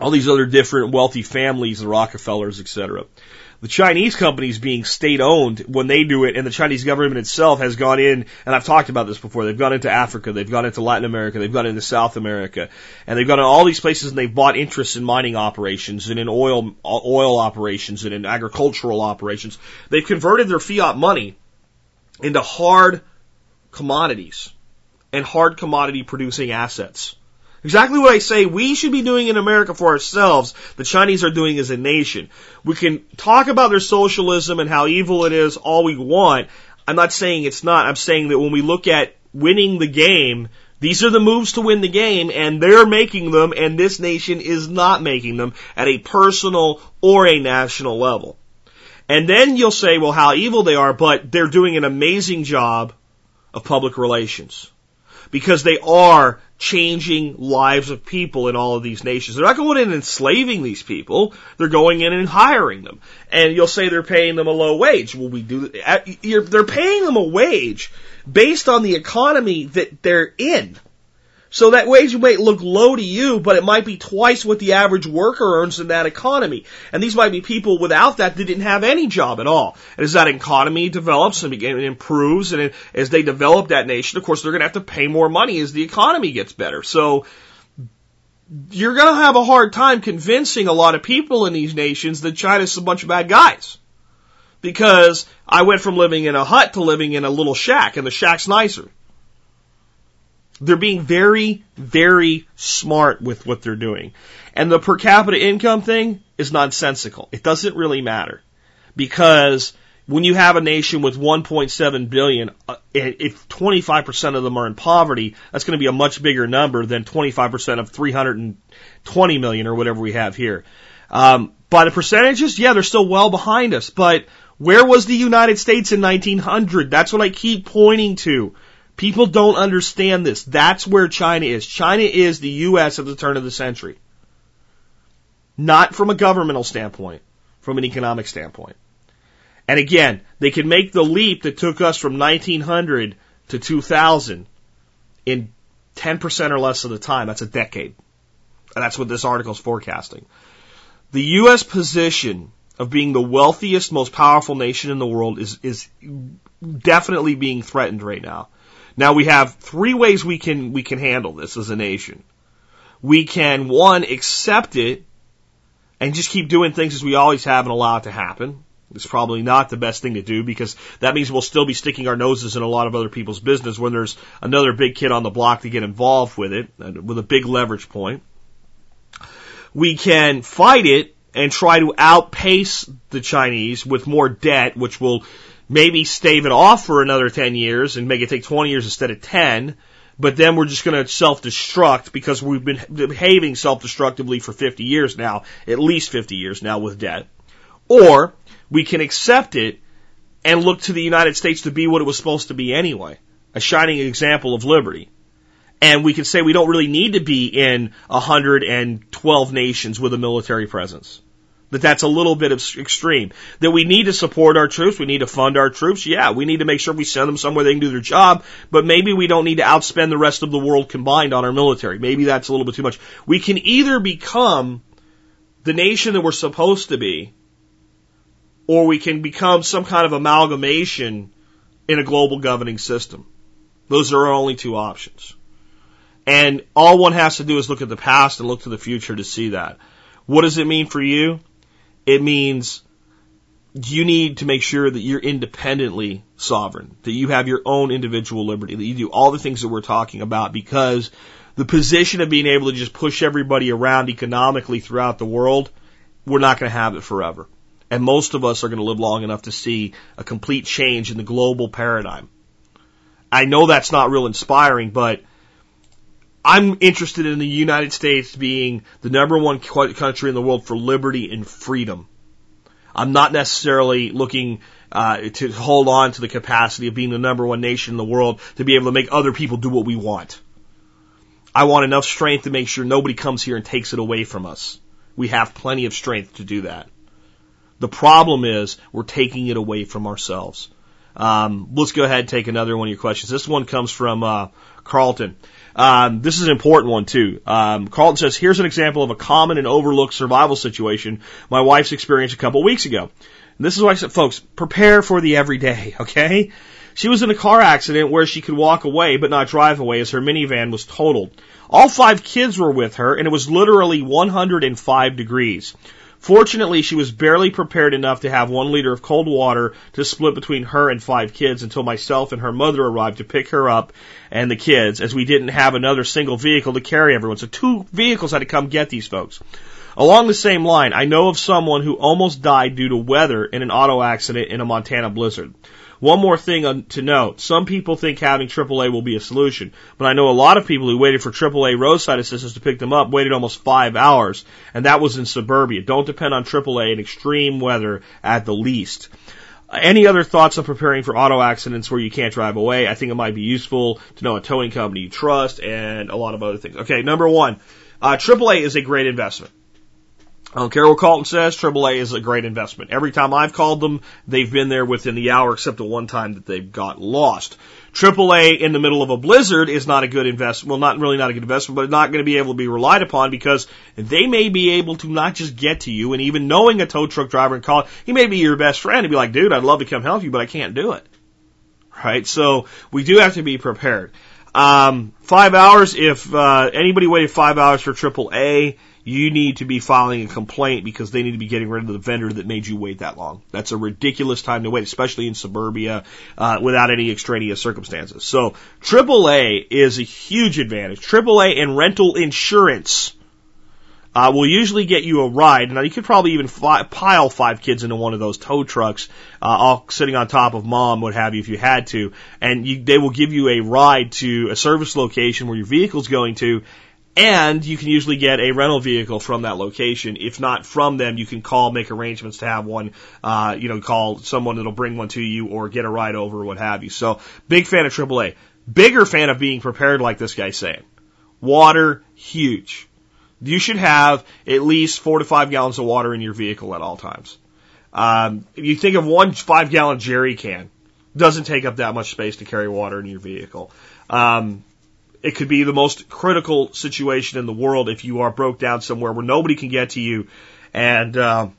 all these other different wealthy families, the Rockefellers, et cetera the Chinese companies being state owned when they do it, and the Chinese government itself has gone in, and I've talked about this before, they've gone into Africa, they've gone into Latin America, they've gone into South America, and they've gone to all these places and they've bought interests in mining operations and in oil, oil operations and in agricultural operations. They've converted their fiat money into hard commodities and hard commodity producing assets. Exactly what I say we should be doing in America for ourselves, the Chinese are doing as a nation. We can talk about their socialism and how evil it is all we want. I'm not saying it's not. I'm saying that when we look at winning the game, these are the moves to win the game, and they're making them, and this nation is not making them at a personal or a national level. And then you'll say, well, how evil they are, but they're doing an amazing job of public relations. Because they are changing lives of people in all of these nations. They're not going in and enslaving these people. They're going in and hiring them. And you'll say they're paying them a low wage. Well, we do, they're paying them a wage based on the economy that they're in. So that wage might look low to you, but it might be twice what the average worker earns in that economy. And these might be people without that that didn't have any job at all. And as that economy develops and improves and as they develop that nation, of course, they're going to have to pay more money as the economy gets better. So you're going to have a hard time convincing a lot of people in these nations that China's a bunch of bad guys. Because I went from living in a hut to living in a little shack, and the shack's nicer. They're being very, very smart with what they're doing. And the per capita income thing is nonsensical. It doesn't really matter. Because when you have a nation with 1.7 billion, uh, if 25% of them are in poverty, that's going to be a much bigger number than 25% of 320 million or whatever we have here. Um, by the percentages, yeah, they're still well behind us. But where was the United States in 1900? That's what I keep pointing to. People don't understand this. That's where China is. China is the U.S. at the turn of the century. Not from a governmental standpoint, from an economic standpoint. And again, they can make the leap that took us from 1900 to 2000 in 10% or less of the time. That's a decade. And that's what this article is forecasting. The U.S. position of being the wealthiest, most powerful nation in the world is, is definitely being threatened right now. Now we have three ways we can, we can handle this as a nation. We can, one, accept it and just keep doing things as we always have and allow it to happen. It's probably not the best thing to do because that means we'll still be sticking our noses in a lot of other people's business when there's another big kid on the block to get involved with it, with a big leverage point. We can fight it and try to outpace the Chinese with more debt, which will maybe stave it off for another 10 years and make it take 20 years instead of 10, but then we're just going to self-destruct because we've been behaving self-destructively for 50 years now, at least 50 years now with debt. Or we can accept it and look to the United States to be what it was supposed to be anyway, a shining example of liberty. And we can say we don't really need to be in 112 nations with a military presence. That that's a little bit of extreme. That we need to support our troops. We need to fund our troops. Yeah, we need to make sure we send them somewhere they can do their job. But maybe we don't need to outspend the rest of the world combined on our military. Maybe that's a little bit too much. We can either become the nation that we're supposed to be, or we can become some kind of amalgamation in a global governing system. Those are our only two options. And all one has to do is look at the past and look to the future to see that. What does it mean for you? It means you need to make sure that you're independently sovereign, that you have your own individual liberty, that you do all the things that we're talking about because the position of being able to just push everybody around economically throughout the world, we're not going to have it forever. And most of us are going to live long enough to see a complete change in the global paradigm. I know that's not real inspiring, but I'm interested in the United States being the number one country in the world for liberty and freedom. I'm not necessarily looking uh, to hold on to the capacity of being the number one nation in the world to be able to make other people do what we want. I want enough strength to make sure nobody comes here and takes it away from us. We have plenty of strength to do that. The problem is we're taking it away from ourselves. Um, let's go ahead and take another one of your questions. This one comes from uh, Carlton. Um, this is an important one too. Um, Carlton says, "Here's an example of a common and overlooked survival situation my wife's experienced a couple weeks ago." And this is why I said, folks, prepare for the everyday. Okay. She was in a car accident where she could walk away but not drive away as her minivan was totaled. All five kids were with her and it was literally 105 degrees. Fortunately, she was barely prepared enough to have one liter of cold water to split between her and five kids until myself and her mother arrived to pick her up and the kids, as we didn't have another single vehicle to carry everyone. So two vehicles had to come get these folks. Along the same line, I know of someone who almost died due to weather in an auto accident in a Montana blizzard. One more thing to note. Some people think having AAA will be a solution, but I know a lot of people who waited for AAA roadside assistance to pick them up waited almost five hours, and that was in suburbia. Don't depend on AAA in extreme weather at the least. Any other thoughts on preparing for auto accidents where you can't drive away? I think it might be useful to know a towing company you trust and a lot of other things. Okay, number one, uh, AAA is a great investment. I don't care what Carlton says, AAA is a great investment. Every time I've called them, they've been there within the hour, except the one time that they've got lost. AAA in the middle of a blizzard is not a good investment. Well, not really not a good investment, but not going to be able to be relied upon because they may be able to not just get to you, and even knowing a tow truck driver and call, he may be your best friend and be like, dude, I'd love to come help you, but I can't do it. Right? So we do have to be prepared. Um, five hours, if uh, anybody waited five hours for AAA, you need to be filing a complaint because they need to be getting rid of the vendor that made you wait that long. That's a ridiculous time to wait, especially in suburbia, uh, without any extraneous circumstances. So AAA is a huge advantage. AAA and rental insurance. Uh, will usually get you a ride. Now you could probably even pile five kids into one of those tow trucks, uh, all sitting on top of mom, what have you, if you had to, and you, they will give you a ride to a service location where your vehicle's going to, and you can usually get a rental vehicle from that location. If not from them, you can call, make arrangements to have one, uh, you know, call someone that'll bring one to you or get a ride over or what have you. So big fan of AAA. Bigger fan of being prepared like this guy's saying. Water, huge. You should have at least four to five gallons of water in your vehicle at all times. Um, if you think of one five gallon jerry can, doesn't take up that much space to carry water in your vehicle. Um, it could be the most critical situation in the world if you are broke down somewhere where nobody can get to you. And uh,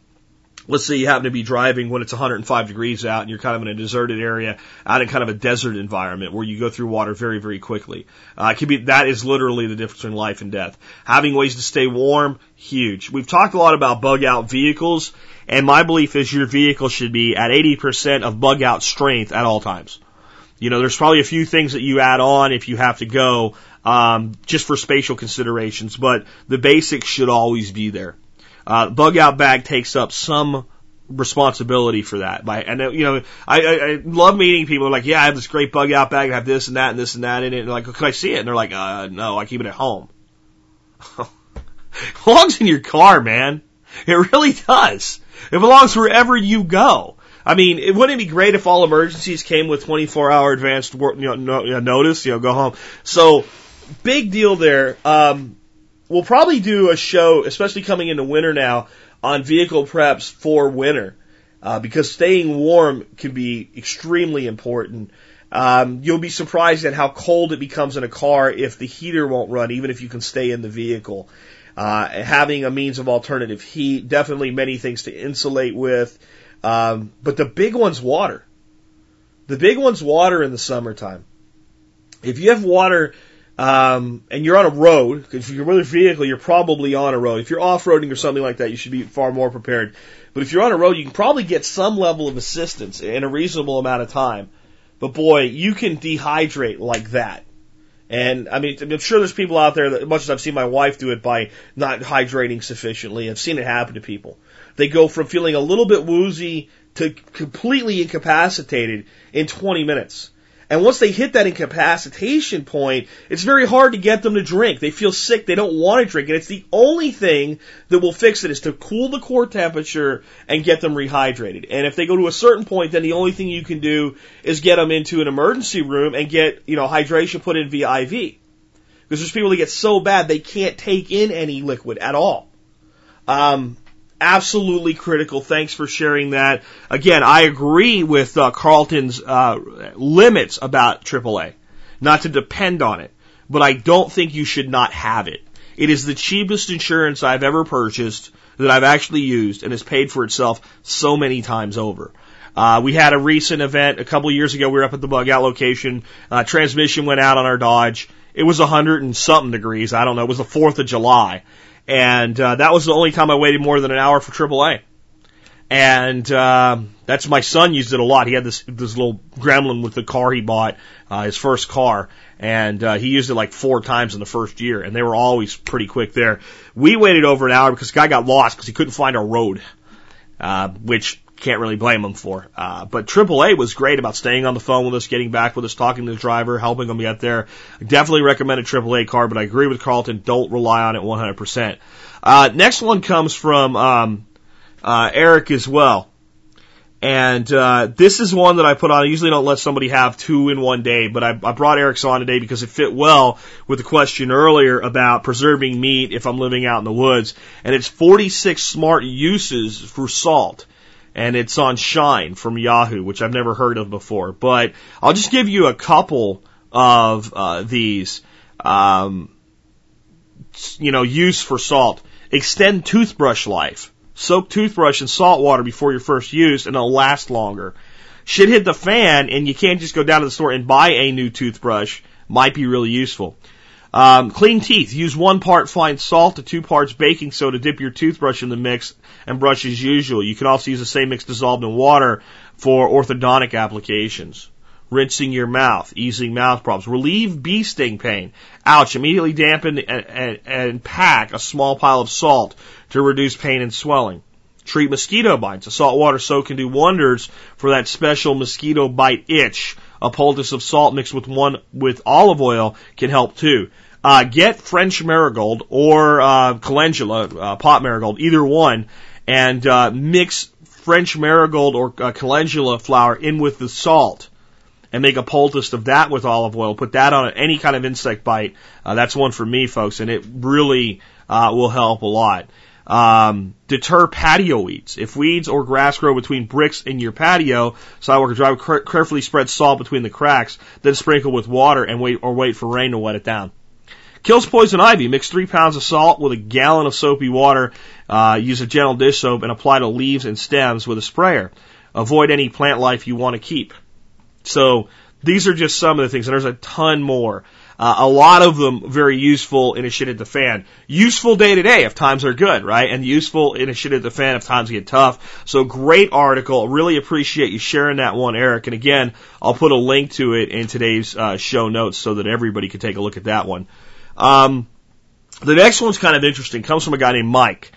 let's say you happen to be driving when it's 105 degrees out and you're kind of in a deserted area, out in kind of a desert environment where you go through water very, very quickly. Uh, it could be that is literally the difference between life and death. Having ways to stay warm, huge. We've talked a lot about bug out vehicles, and my belief is your vehicle should be at 80% of bug out strength at all times. You know, there's probably a few things that you add on if you have to go, um, just for spatial considerations, but the basics should always be there. Uh, bug out bag takes up some responsibility for that. By and uh, you know, I, I, I love meeting people like, yeah, I have this great bug out bag, I have this and that and this and that in it. And like, can I see it? And they're like, uh, no, I keep it at home. it belongs in your car, man. It really does. It belongs wherever you go. I mean, it wouldn't be great if all emergencies came with 24 hour advanced work, you know, no, notice, you know, go home. So, big deal there. Um, we'll probably do a show, especially coming into winter now, on vehicle preps for winter, uh, because staying warm can be extremely important. Um, you'll be surprised at how cold it becomes in a car if the heater won't run, even if you can stay in the vehicle. Uh, having a means of alternative heat, definitely many things to insulate with. Um, but the big one's water. The big one's water in the summertime. If you have water um, and you're on a road, if you're with a vehicle, you're probably on a road. If you're off-roading or something like that, you should be far more prepared. But if you're on a road, you can probably get some level of assistance in a reasonable amount of time. But boy, you can dehydrate like that. And I mean, I'm sure there's people out there that, much as I've seen my wife do it by not hydrating sufficiently, I've seen it happen to people. They go from feeling a little bit woozy to completely incapacitated in 20 minutes. And once they hit that incapacitation point, it's very hard to get them to drink. They feel sick. They don't want to drink. And it's the only thing that will fix it is to cool the core temperature and get them rehydrated. And if they go to a certain point, then the only thing you can do is get them into an emergency room and get, you know, hydration put in via IV. Because there's people that get so bad they can't take in any liquid at all. Um, absolutely critical. Thanks for sharing that. Again, I agree with uh, Carlton's uh, limits about AAA, not to depend on it, but I don't think you should not have it. It is the cheapest insurance I've ever purchased that I've actually used and has paid for itself so many times over. Uh, we had a recent event a couple years ago. We were up at the bug out location. Uh, transmission went out on our Dodge. It was a hundred and something degrees. I don't know. It was the 4th of July and uh, that was the only time I waited more than an hour for AAA. And uh, that's my son used it a lot. He had this this little gremlin with the car he bought, uh, his first car, and uh, he used it like four times in the first year, and they were always pretty quick there. We waited over an hour because the guy got lost because he couldn't find our road, uh, which can't really blame them for. Uh, but AAA was great about staying on the phone with us, getting back with us, talking to the driver, helping them get there. Definitely recommend a AAA car, but I agree with Carlton. Don't rely on it 100%. Uh, next one comes from um, uh, Eric as well. And uh, this is one that I put on. I usually don't let somebody have two in one day, but I, I brought Eric's on today because it fit well with the question earlier about preserving meat if I'm living out in the woods. And it's 46 smart uses for salt. And it's on Shine from Yahoo, which I've never heard of before. But I'll just give you a couple of uh, these, um, you know, use for salt. Extend toothbrush life. Soak toothbrush in salt water before your first use and it'll last longer. Shit hit the fan and you can't just go down to the store and buy a new toothbrush. Might be really useful. Um, clean teeth. Use one part fine salt to two parts baking soda. To dip your toothbrush in the mix and brush as usual. You can also use the same mix dissolved in water for orthodontic applications rinsing your mouth, easing mouth problems, relieve bee sting pain. Ouch, immediately dampen and, and, and, pack a small pile of salt to reduce pain and swelling. Treat mosquito bites. A salt water soak can do wonders for that special mosquito bite itch. A poultice of salt mixed with one with olive oil can help too. Uh, get French marigold or uh, calendula, uh, pot marigold, either one, and uh, mix French marigold or uh, calendula flower in with the salt and make a poultice of that with olive oil. Put that on any kind of insect bite. Uh, that's one for me, folks, and it really uh, will help a lot. Um, deter patio weeds. If weeds or grass grow between bricks in your patio, sidewalk or driveway, carefully spread salt between the cracks, then sprinkle with water and wait or wait for rain to wet it down. Kills poison ivy. Mix three pounds of salt with a gallon of soapy water. Uh, use a gentle dish soap and apply to leaves and stems with a sprayer. Avoid any plant life you want to keep. So these are just some of the things, and there's a ton more. Uh, a lot of them very useful in a shit at the fan. Useful day to day if times are good, right? And useful in a shit at the fan if times get tough. So great article. Really appreciate you sharing that one, Eric. And again, I'll put a link to it in today's uh, show notes so that everybody can take a look at that one. Um, the next one's kind of interesting. Comes from a guy named Mike.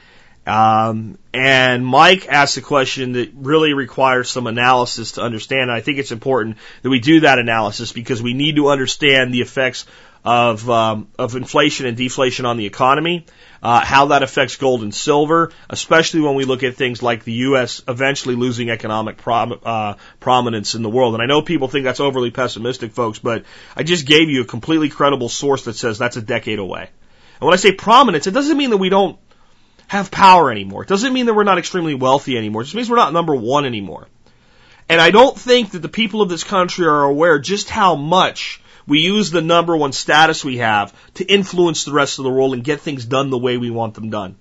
Um, and Mike asked a question that really requires some analysis to understand. And I think it's important that we do that analysis because we need to understand the effects of um, of inflation and deflation on the economy, uh, how that affects gold and silver, especially when we look at things like the U.S. eventually losing economic prom- uh, prominence in the world. And I know people think that's overly pessimistic, folks, but I just gave you a completely credible source that says that's a decade away. And when I say prominence, it doesn't mean that we don't have power anymore. It doesn't mean that we're not extremely wealthy anymore. It just means we're not number one anymore. And I don't think that the people of this country are aware just how much we use the number one status we have to influence the rest of the world and get things done the way we want them done.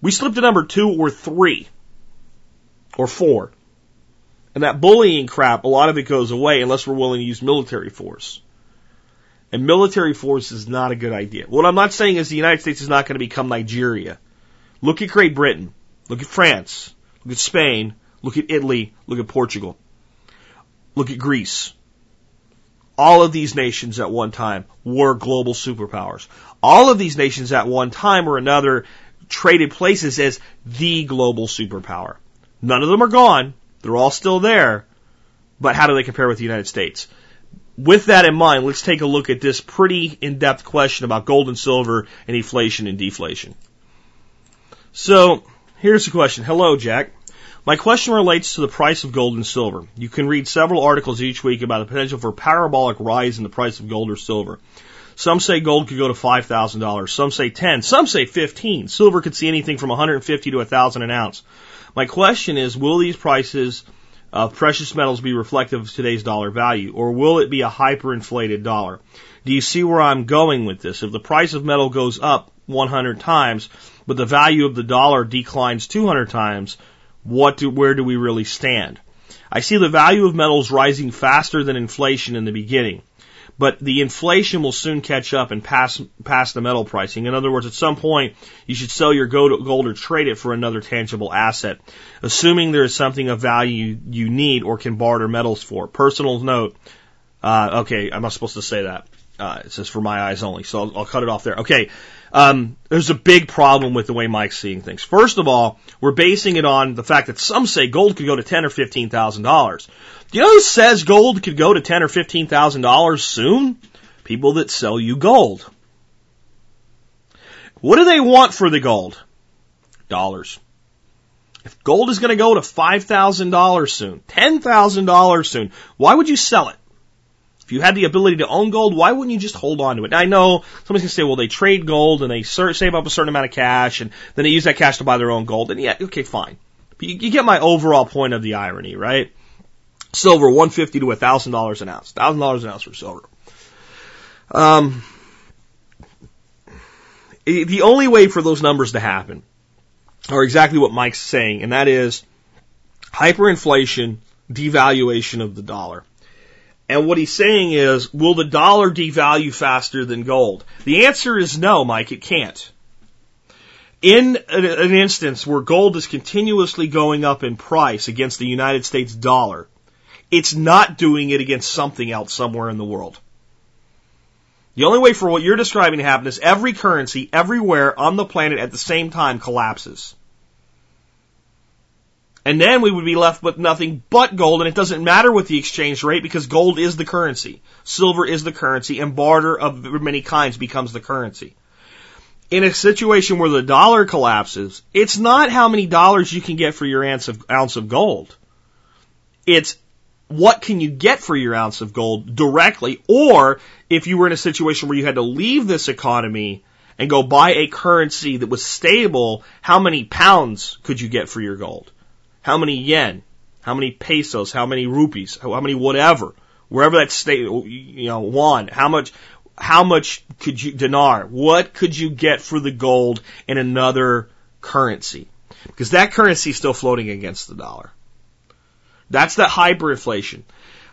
We slip to number two or three or four. And that bullying crap, a lot of it goes away unless we're willing to use military force. And military force is not a good idea. What I'm not saying is the United States is not going to become Nigeria. Look at Great Britain. Look at France. Look at Spain. Look at Italy. Look at Portugal. Look at Greece. All of these nations at one time were global superpowers. All of these nations at one time or another traded places as the global superpower. None of them are gone. They're all still there. But how do they compare with the United States? With that in mind, let's take a look at this pretty in-depth question about gold and silver and inflation and deflation. So here's the question. Hello, Jack. My question relates to the price of gold and silver. You can read several articles each week about the potential for parabolic rise in the price of gold or silver. Some say gold could go to $5,000. Some say 10. Some say 15. Silver could see anything from 150 to 1,000 an ounce. My question is, will these prices of precious metals be reflective of today's dollar value, or will it be a hyperinflated dollar? Do you see where I'm going with this? If the price of metal goes up 100 times, but the value of the dollar declines 200 times, what do, where do we really stand? I see the value of metals rising faster than inflation in the beginning, but the inflation will soon catch up and pass, pass the metal pricing. In other words, at some point, you should sell your gold or trade it for another tangible asset, assuming there is something of value you need or can barter metals for. Personal note, uh, okay, I'm not supposed to say that. Uh, it says for my eyes only, so I'll, I'll cut it off there. Okay, um, there's a big problem with the way Mike's seeing things. First of all, we're basing it on the fact that some say gold could go to ten or fifteen thousand dollars. Do you know who says gold could go to ten or fifteen thousand dollars soon? People that sell you gold. What do they want for the gold? Dollars. If gold is going to go to $5,000 soon, $10,000 soon, why would you sell it? If you had the ability to own gold, why wouldn't you just hold on to it? Now, I know somebody's going to say, well, they trade gold and they save up a certain amount of cash and then they use that cash to buy their own gold. And yeah, okay, fine. But you, you get my overall point of the irony, right? Silver, 150 to $1,000 an ounce. $1,000 an ounce for silver. Um, the only way for those numbers to happen are exactly what Mike's saying, and that is hyperinflation, devaluation of the dollar. And what he's saying is, will the dollar devalue faster than gold? The answer is no, Mike, it can't. In an instance where gold is continuously going up in price against the United States dollar, it's not doing it against something else somewhere in the world. The only way for what you're describing to happen is every currency everywhere on the planet at the same time collapses. And then we would be left with nothing but gold, and it doesn't matter what the exchange rate because gold is the currency. Silver is the currency, and barter of many kinds becomes the currency. In a situation where the dollar collapses, it's not how many dollars you can get for your ounce of, ounce of gold. It's what can you get for your ounce of gold directly, or if you were in a situation where you had to leave this economy and go buy a currency that was stable, how many pounds could you get for your gold? How many yen, how many pesos, how many rupees, how many whatever, wherever that state, you know, won, how much, how much could you, dinar, what could you get for the gold in another currency? Because that currency is still floating against the dollar. That's that hyperinflation.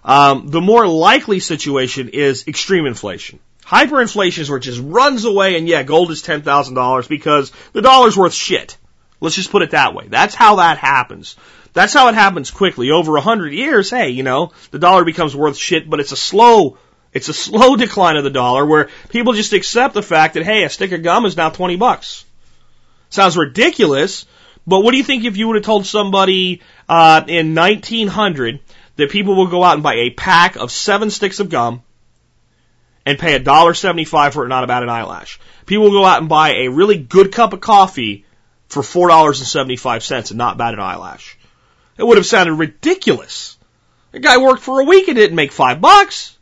Um, the more likely situation is extreme inflation. Hyperinflation is where it just runs away and yeah, gold is $10,000 because the dollar's worth shit. Let's just put it that way. That's how that happens. That's how it happens quickly. Over a hundred years, hey, you know, the dollar becomes worth shit, but it's a slow, it's a slow decline of the dollar where people just accept the fact that, hey, a stick of gum is now 20 bucks. Sounds ridiculous, but what do you think if you would have told somebody, uh, in 1900 that people will go out and buy a pack of seven sticks of gum and pay a dollar seventy-five for it, not about an eyelash. People will go out and buy a really good cup of coffee for $4.75 and not bat an eyelash. It would have sounded ridiculous. The guy worked for a week and didn't make five bucks.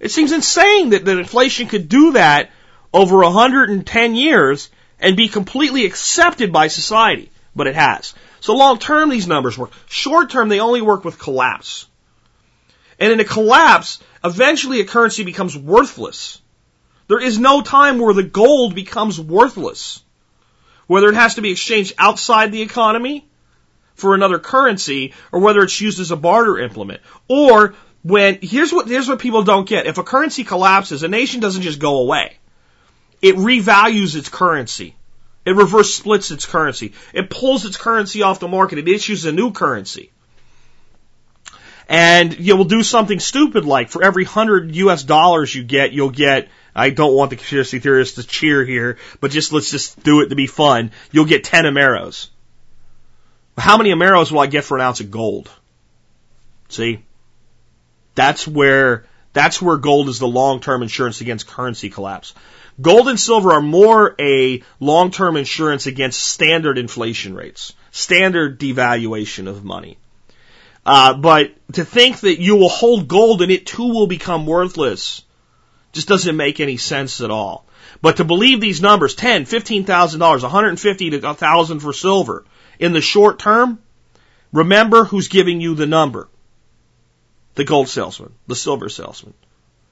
It seems insane that, that inflation could do that over 110 years and be completely accepted by society. But it has. So long term, these numbers work. Short term, they only work with collapse. And in a collapse, eventually a currency becomes worthless. There is no time where the gold becomes worthless whether it has to be exchanged outside the economy for another currency or whether it's used as a barter implement. Or when, here's what, here's what people don't get. If a currency collapses, a nation doesn't just go away. It revalues its currency. It reverse splits its currency. It pulls its currency off the market. It issues a new currency. And you will do something stupid like for every hundred US dollars you get, you'll get I don't want the conspiracy theorists to cheer here, but just let's just do it to be fun. You'll get 10 Ameros. How many Ameros will I get for an ounce of gold? See? That's where, that's where gold is the long-term insurance against currency collapse. Gold and silver are more a long-term insurance against standard inflation rates, standard devaluation of money. Uh, but to think that you will hold gold and it too will become worthless just doesn't make any sense at all. But to believe these numbers, ten, fifteen thousand dollars, one hundred and fifty to a thousand for silver, in the short term, remember who's giving you the number. The gold salesman, the silver salesman.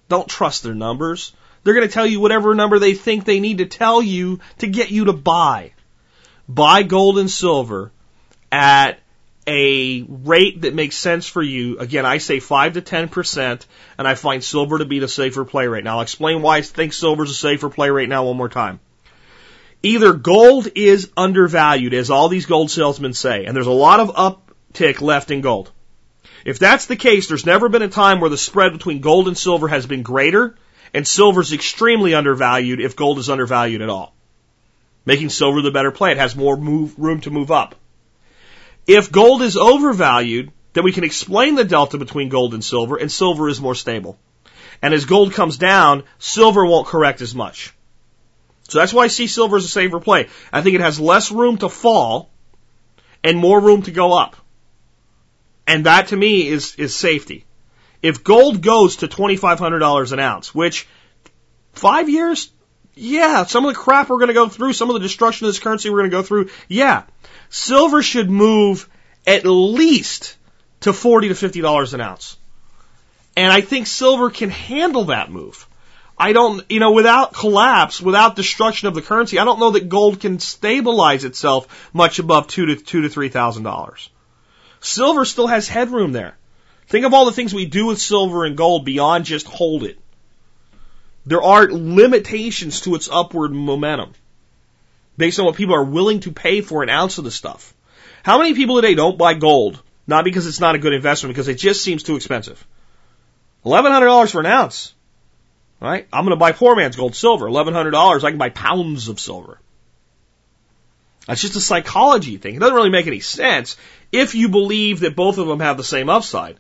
Don't trust their numbers. They're going to tell you whatever number they think they need to tell you to get you to buy. Buy gold and silver at a rate that makes sense for you, again, I say 5 to 10%, and I find silver to be the safer play right now. I'll explain why I think silver is a safer play right now one more time. Either gold is undervalued, as all these gold salesmen say, and there's a lot of uptick left in gold. If that's the case, there's never been a time where the spread between gold and silver has been greater, and silver is extremely undervalued if gold is undervalued at all. Making silver the better play. It has more move, room to move up. If gold is overvalued, then we can explain the delta between gold and silver, and silver is more stable. And as gold comes down, silver won't correct as much. So that's why I see silver as a safer play. I think it has less room to fall, and more room to go up. And that to me is, is safety. If gold goes to $2,500 an ounce, which five years, yeah, some of the crap we're going to go through, some of the destruction of this currency we're going to go through, yeah. Silver should move at least to 40 to $50 an ounce. And I think silver can handle that move. I don't, you know, without collapse, without destruction of the currency, I don't know that gold can stabilize itself much above two to two to three thousand dollars. Silver still has headroom there. Think of all the things we do with silver and gold beyond just hold it. There are limitations to its upward momentum based on what people are willing to pay for an ounce of the stuff. How many people today don't buy gold? Not because it's not a good investment, because it just seems too expensive. $1,100 for an ounce. Right? I'm going to buy poor man's gold silver. $1,100. I can buy pounds of silver. That's just a psychology thing. It doesn't really make any sense if you believe that both of them have the same upside.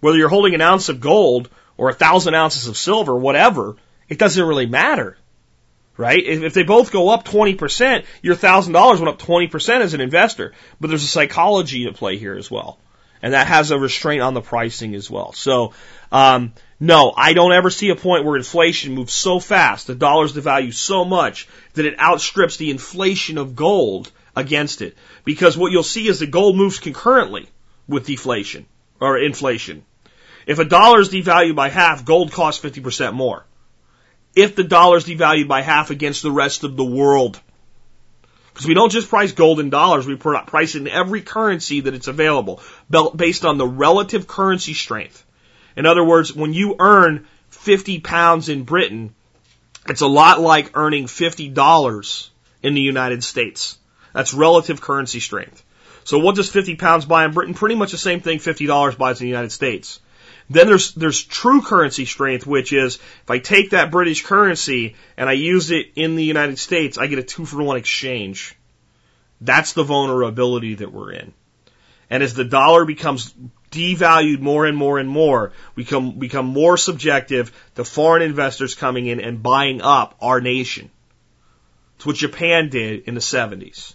Whether you're holding an ounce of gold or a thousand ounces of silver, whatever, it doesn't really matter. Right? If, if they both go up 20%, your thousand dollars went up 20% as an investor. But there's a psychology at play here as well. And that has a restraint on the pricing as well. So, um, no, I don't ever see a point where inflation moves so fast, the dollar's devalue so much that it outstrips the inflation of gold against it. Because what you'll see is that gold moves concurrently with deflation or inflation. If a dollar is devalued by half, gold costs 50% more. If the dollar is devalued by half against the rest of the world. Because we don't just price gold in dollars, we price in every currency that it's available based on the relative currency strength. In other words, when you earn 50 pounds in Britain, it's a lot like earning $50 in the United States. That's relative currency strength. So what does 50 pounds buy in Britain? Pretty much the same thing $50 buys in the United States. Then there's, there's true currency strength, which is if I take that British currency and I use it in the United States, I get a two for one exchange. That's the vulnerability that we're in. And as the dollar becomes devalued more and more and more. We become, become more subjective to foreign investors coming in and buying up our nation. It's what Japan did in the 70s.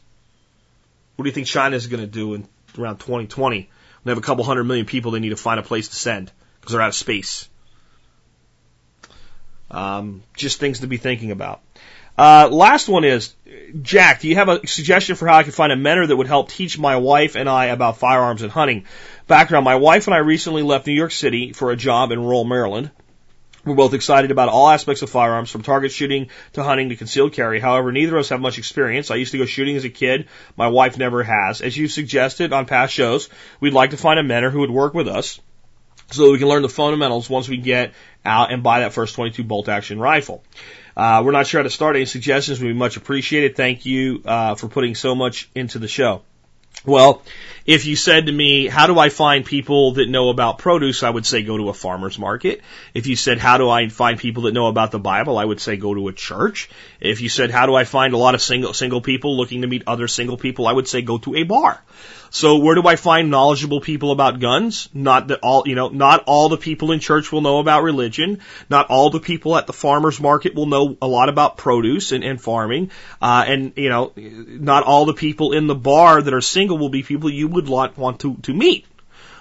What do you think China is going to do in around 2020? We have a couple hundred million people they need to find a place to send because they're out of space. Um, just things to be thinking about. Uh, last one is, Jack, do you have a suggestion for how I can find a mentor that would help teach my wife and I about firearms and hunting? Background, my wife and I recently left New York City for a job in rural Maryland. We're both excited about all aspects of firearms, from target shooting to hunting to concealed carry. However, neither of us have much experience. I used to go shooting as a kid. My wife never has. As you suggested on past shows, we'd like to find a mentor who would work with us so we can learn the fundamentals once we get out and buy that first 22 bolt action rifle. Uh, we're not sure how to start. Any suggestions would be much appreciated. Thank you uh, for putting so much into the show. Well, if you said to me, how do I find people that know about produce? I would say go to a farmer's market. If you said, how do I find people that know about the Bible? I would say go to a church. If you said, how do I find a lot of single, single people looking to meet other single people? I would say go to a bar. So where do I find knowledgeable people about guns? Not that all, you know, not all the people in church will know about religion. Not all the people at the farmer's market will know a lot about produce and, and farming. Uh, and, you know, not all the people in the bar that are single will be people you would want, want to, to meet.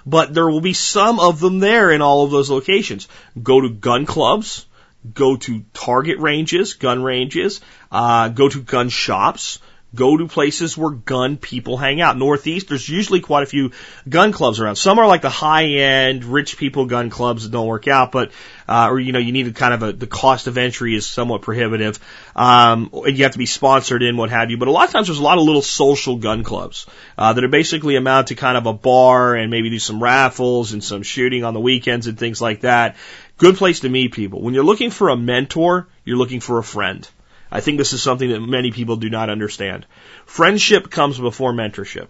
But there will be some of them there in all of those locations. Go to gun clubs, go to target ranges, gun ranges, uh, go to gun shops, Go to places where gun people hang out. Northeast, there's usually quite a few gun clubs around. Some are like the high end, rich people gun clubs that don't work out, but, uh, or, you know, you need kind of a, the cost of entry is somewhat prohibitive. Um, and you have to be sponsored in, what have you. But a lot of times there's a lot of little social gun clubs, uh, that are basically amount to kind of a bar and maybe do some raffles and some shooting on the weekends and things like that. Good place to meet people. When you're looking for a mentor, you're looking for a friend. I think this is something that many people do not understand. Friendship comes before mentorship.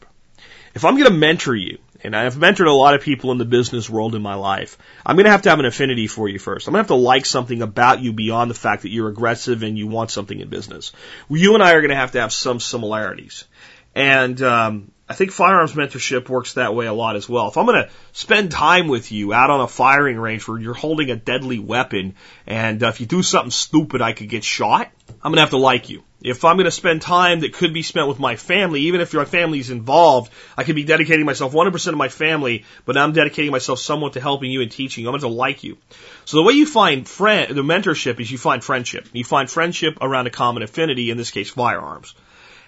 If I'm going to mentor you, and I've mentored a lot of people in the business world in my life, I'm going to have to have an affinity for you first. I'm going to have to like something about you beyond the fact that you're aggressive and you want something in business. You and I are going to have to have some similarities. And um, I think firearms mentorship works that way a lot as well. If I'm going to spend time with you out on a firing range where you're holding a deadly weapon and uh, if you do something stupid, I could get shot, I'm going to have to like you. If I'm going to spend time that could be spent with my family, even if your family's involved, I could be dedicating myself 100% of my family, but I'm dedicating myself somewhat to helping you and teaching you. I'm going to like you. So the way you find friend, the mentorship is you find friendship. You find friendship around a common affinity, in this case, firearms.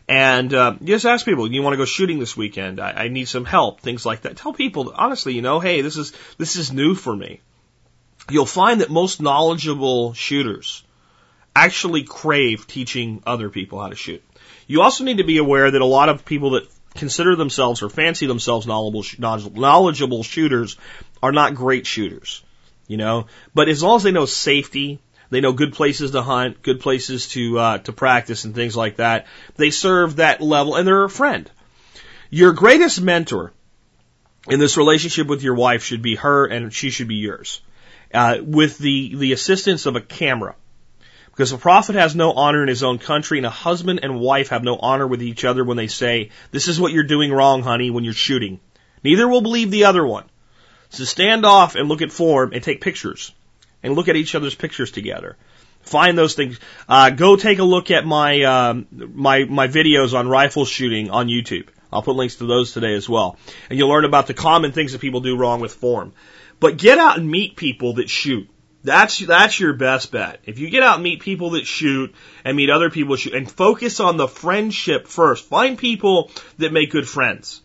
And uh, just ask people, you want to go shooting this weekend? I, I need some help, things like that. Tell people honestly, you know, hey, this is this is new for me. You'll find that most knowledgeable shooters actually crave teaching other people how to shoot. You also need to be aware that a lot of people that consider themselves or fancy themselves knowledgeable, knowledgeable shooters are not great shooters. You know, but as long as they know safety, they know good places to hunt, good places to uh, to practice, and things like that. They serve that level, and they're a friend. Your greatest mentor in this relationship with your wife should be her, and she should be yours, uh, with the the assistance of a camera. Because a prophet has no honor in his own country, and a husband and wife have no honor with each other when they say, This is what you're doing wrong, honey, when you're shooting. Neither will believe the other one. So stand off and look at form and take pictures and look at each other's pictures together. Find those things. Uh, go take a look at my um, my my videos on rifle shooting on YouTube. I'll put links to those today as well, and you'll learn about the common things that people do wrong with form. But get out and meet people that shoot. That's that's your best bet. If you get out and meet people that shoot and meet other people that shoot and focus on the friendship first. Find people that make good friends.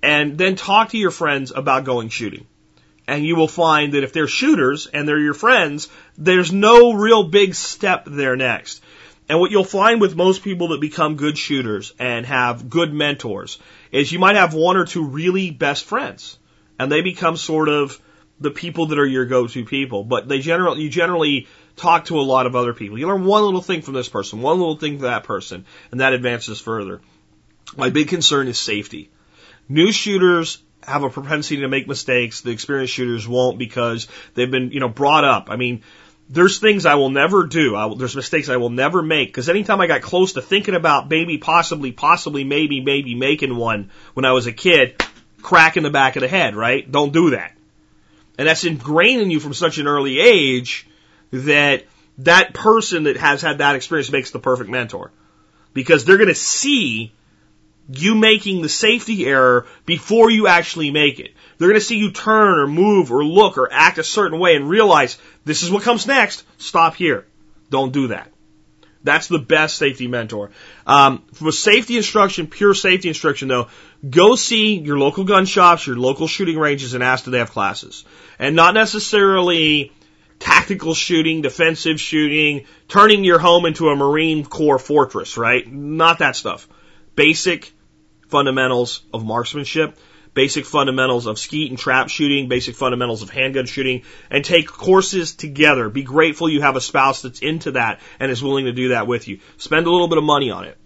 And then talk to your friends about going shooting and you will find that if they're shooters and they're your friends, there's no real big step there next. And what you'll find with most people that become good shooters and have good mentors is you might have one or two really best friends and they become sort of the people that are your go-to people, but they generally, you generally talk to a lot of other people. You learn one little thing from this person, one little thing from that person, and that advances further. My big concern is safety. New shooters have a propensity to make mistakes. The experienced shooters won't because they've been, you know, brought up. I mean, there's things I will never do. I there's mistakes I will never make because anytime I got close to thinking about maybe, possibly, possibly, maybe, maybe making one when I was a kid, crack in the back of the head, right? Don't do that. And that's ingrained in you from such an early age that that person that has had that experience makes the perfect mentor because they're going to see you making the safety error before you actually make it. They're going to see you turn or move or look or act a certain way and realize this is what comes next. Stop here. Don't do that. That's the best safety mentor. Um, for safety instruction, pure safety instruction though, go see your local gun shops, your local shooting ranges and ask do they have classes. And not necessarily tactical shooting, defensive shooting, turning your home into a Marine Corps fortress, right? Not that stuff. Basic fundamentals of marksmanship, basic fundamentals of skeet and trap shooting, basic fundamentals of handgun shooting, and take courses together. Be grateful you have a spouse that's into that and is willing to do that with you. Spend a little bit of money on it.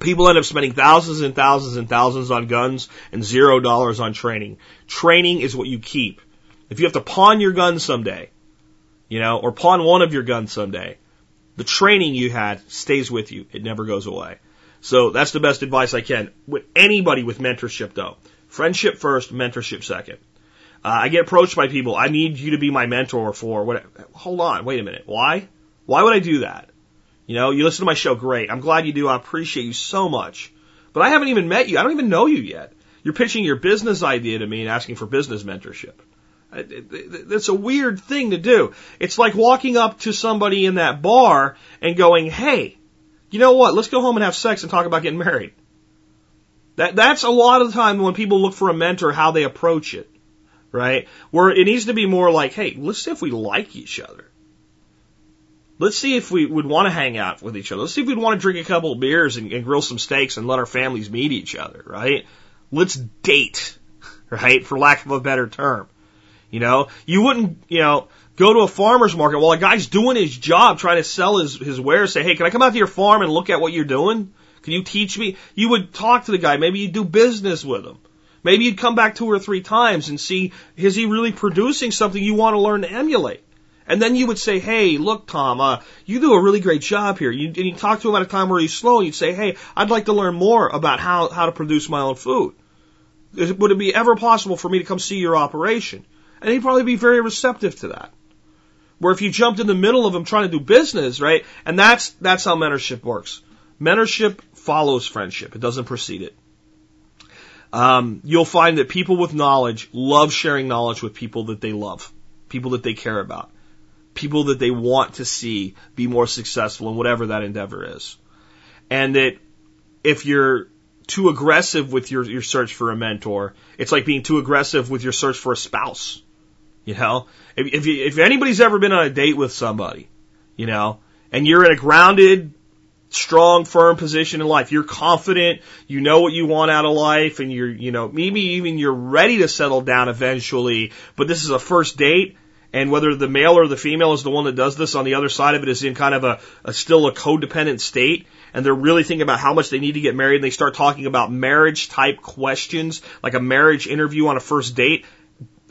People end up spending thousands and thousands and thousands on guns and zero dollars on training. Training is what you keep. If you have to pawn your gun someday, you know, or pawn one of your guns someday, the training you had stays with you. It never goes away. So that's the best advice I can. With anybody with mentorship though. Friendship first, mentorship second. Uh, I get approached by people, I need you to be my mentor for what, hold on, wait a minute. Why? Why would I do that? You know, you listen to my show, great. I'm glad you do. I appreciate you so much. But I haven't even met you. I don't even know you yet. You're pitching your business idea to me and asking for business mentorship. That's a weird thing to do. It's like walking up to somebody in that bar and going, hey, you know what? Let's go home and have sex and talk about getting married. That, that's a lot of the time when people look for a mentor, how they approach it, right? Where it needs to be more like, hey, let's see if we like each other. Let's see if we would want to hang out with each other. Let's see if we'd want to drink a couple of beers and, and grill some steaks and let our families meet each other, right? Let's date, right? For lack of a better term. You know, you wouldn't, you know, go to a farmer's market while a guy's doing his job trying to sell his, his wares, say, hey, can I come out to your farm and look at what you're doing? Can you teach me? You would talk to the guy. Maybe you'd do business with him. Maybe you'd come back two or three times and see, is he really producing something you want to learn to emulate? And then you would say, hey, look, Tom, uh, you do a really great job here. You, and you talk to him at a time where he's slow. You'd say, hey, I'd like to learn more about how, how to produce my own food. Would it be ever possible for me to come see your operation? And he'd probably be very receptive to that. Where if you jumped in the middle of them trying to do business, right? And that's, that's how mentorship works. Mentorship follows friendship. It doesn't precede it. Um, you'll find that people with knowledge love sharing knowledge with people that they love, people that they care about, people that they want to see be more successful in whatever that endeavor is. And that if you're too aggressive with your, your search for a mentor, it's like being too aggressive with your search for a spouse. You know, if, if, you, if anybody's ever been on a date with somebody, you know, and you're in a grounded, strong, firm position in life, you're confident, you know what you want out of life, and you're, you know, maybe even you're ready to settle down eventually, but this is a first date, and whether the male or the female is the one that does this on the other side of it is in kind of a, a still a codependent state, and they're really thinking about how much they need to get married, and they start talking about marriage type questions, like a marriage interview on a first date,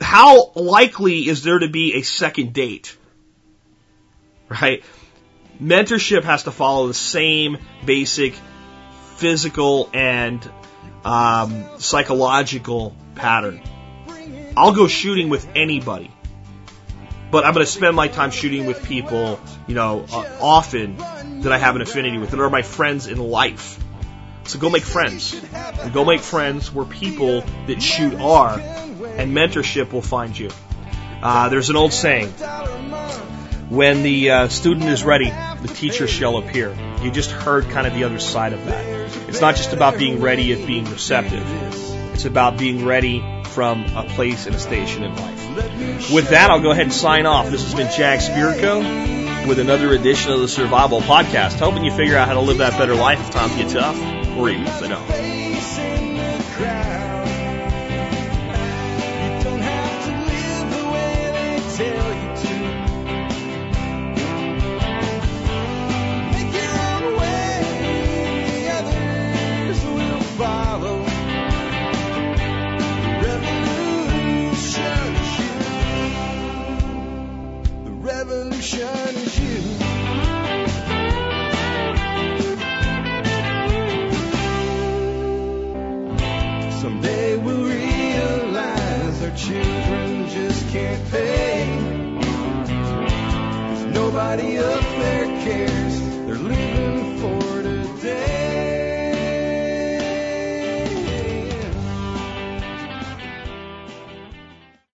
how likely is there to be a second date? Right? Mentorship has to follow the same basic physical and um, psychological pattern. I'll go shooting with anybody, but I'm going to spend my time shooting with people, you know, uh, often that I have an affinity with, that are my friends in life. So go make friends. And go make friends where people that shoot are, and mentorship will find you. Uh, there's an old saying when the uh, student is ready, the teacher shall appear. You just heard kind of the other side of that. It's not just about being ready of being receptive. It's about being ready from a place and a station in life. With that, I'll go ahead and sign off. This has been Jack Spirko with another edition of the Survival Podcast, helping you figure out how to live that better life if times get tough, or even if they don't. Nobody up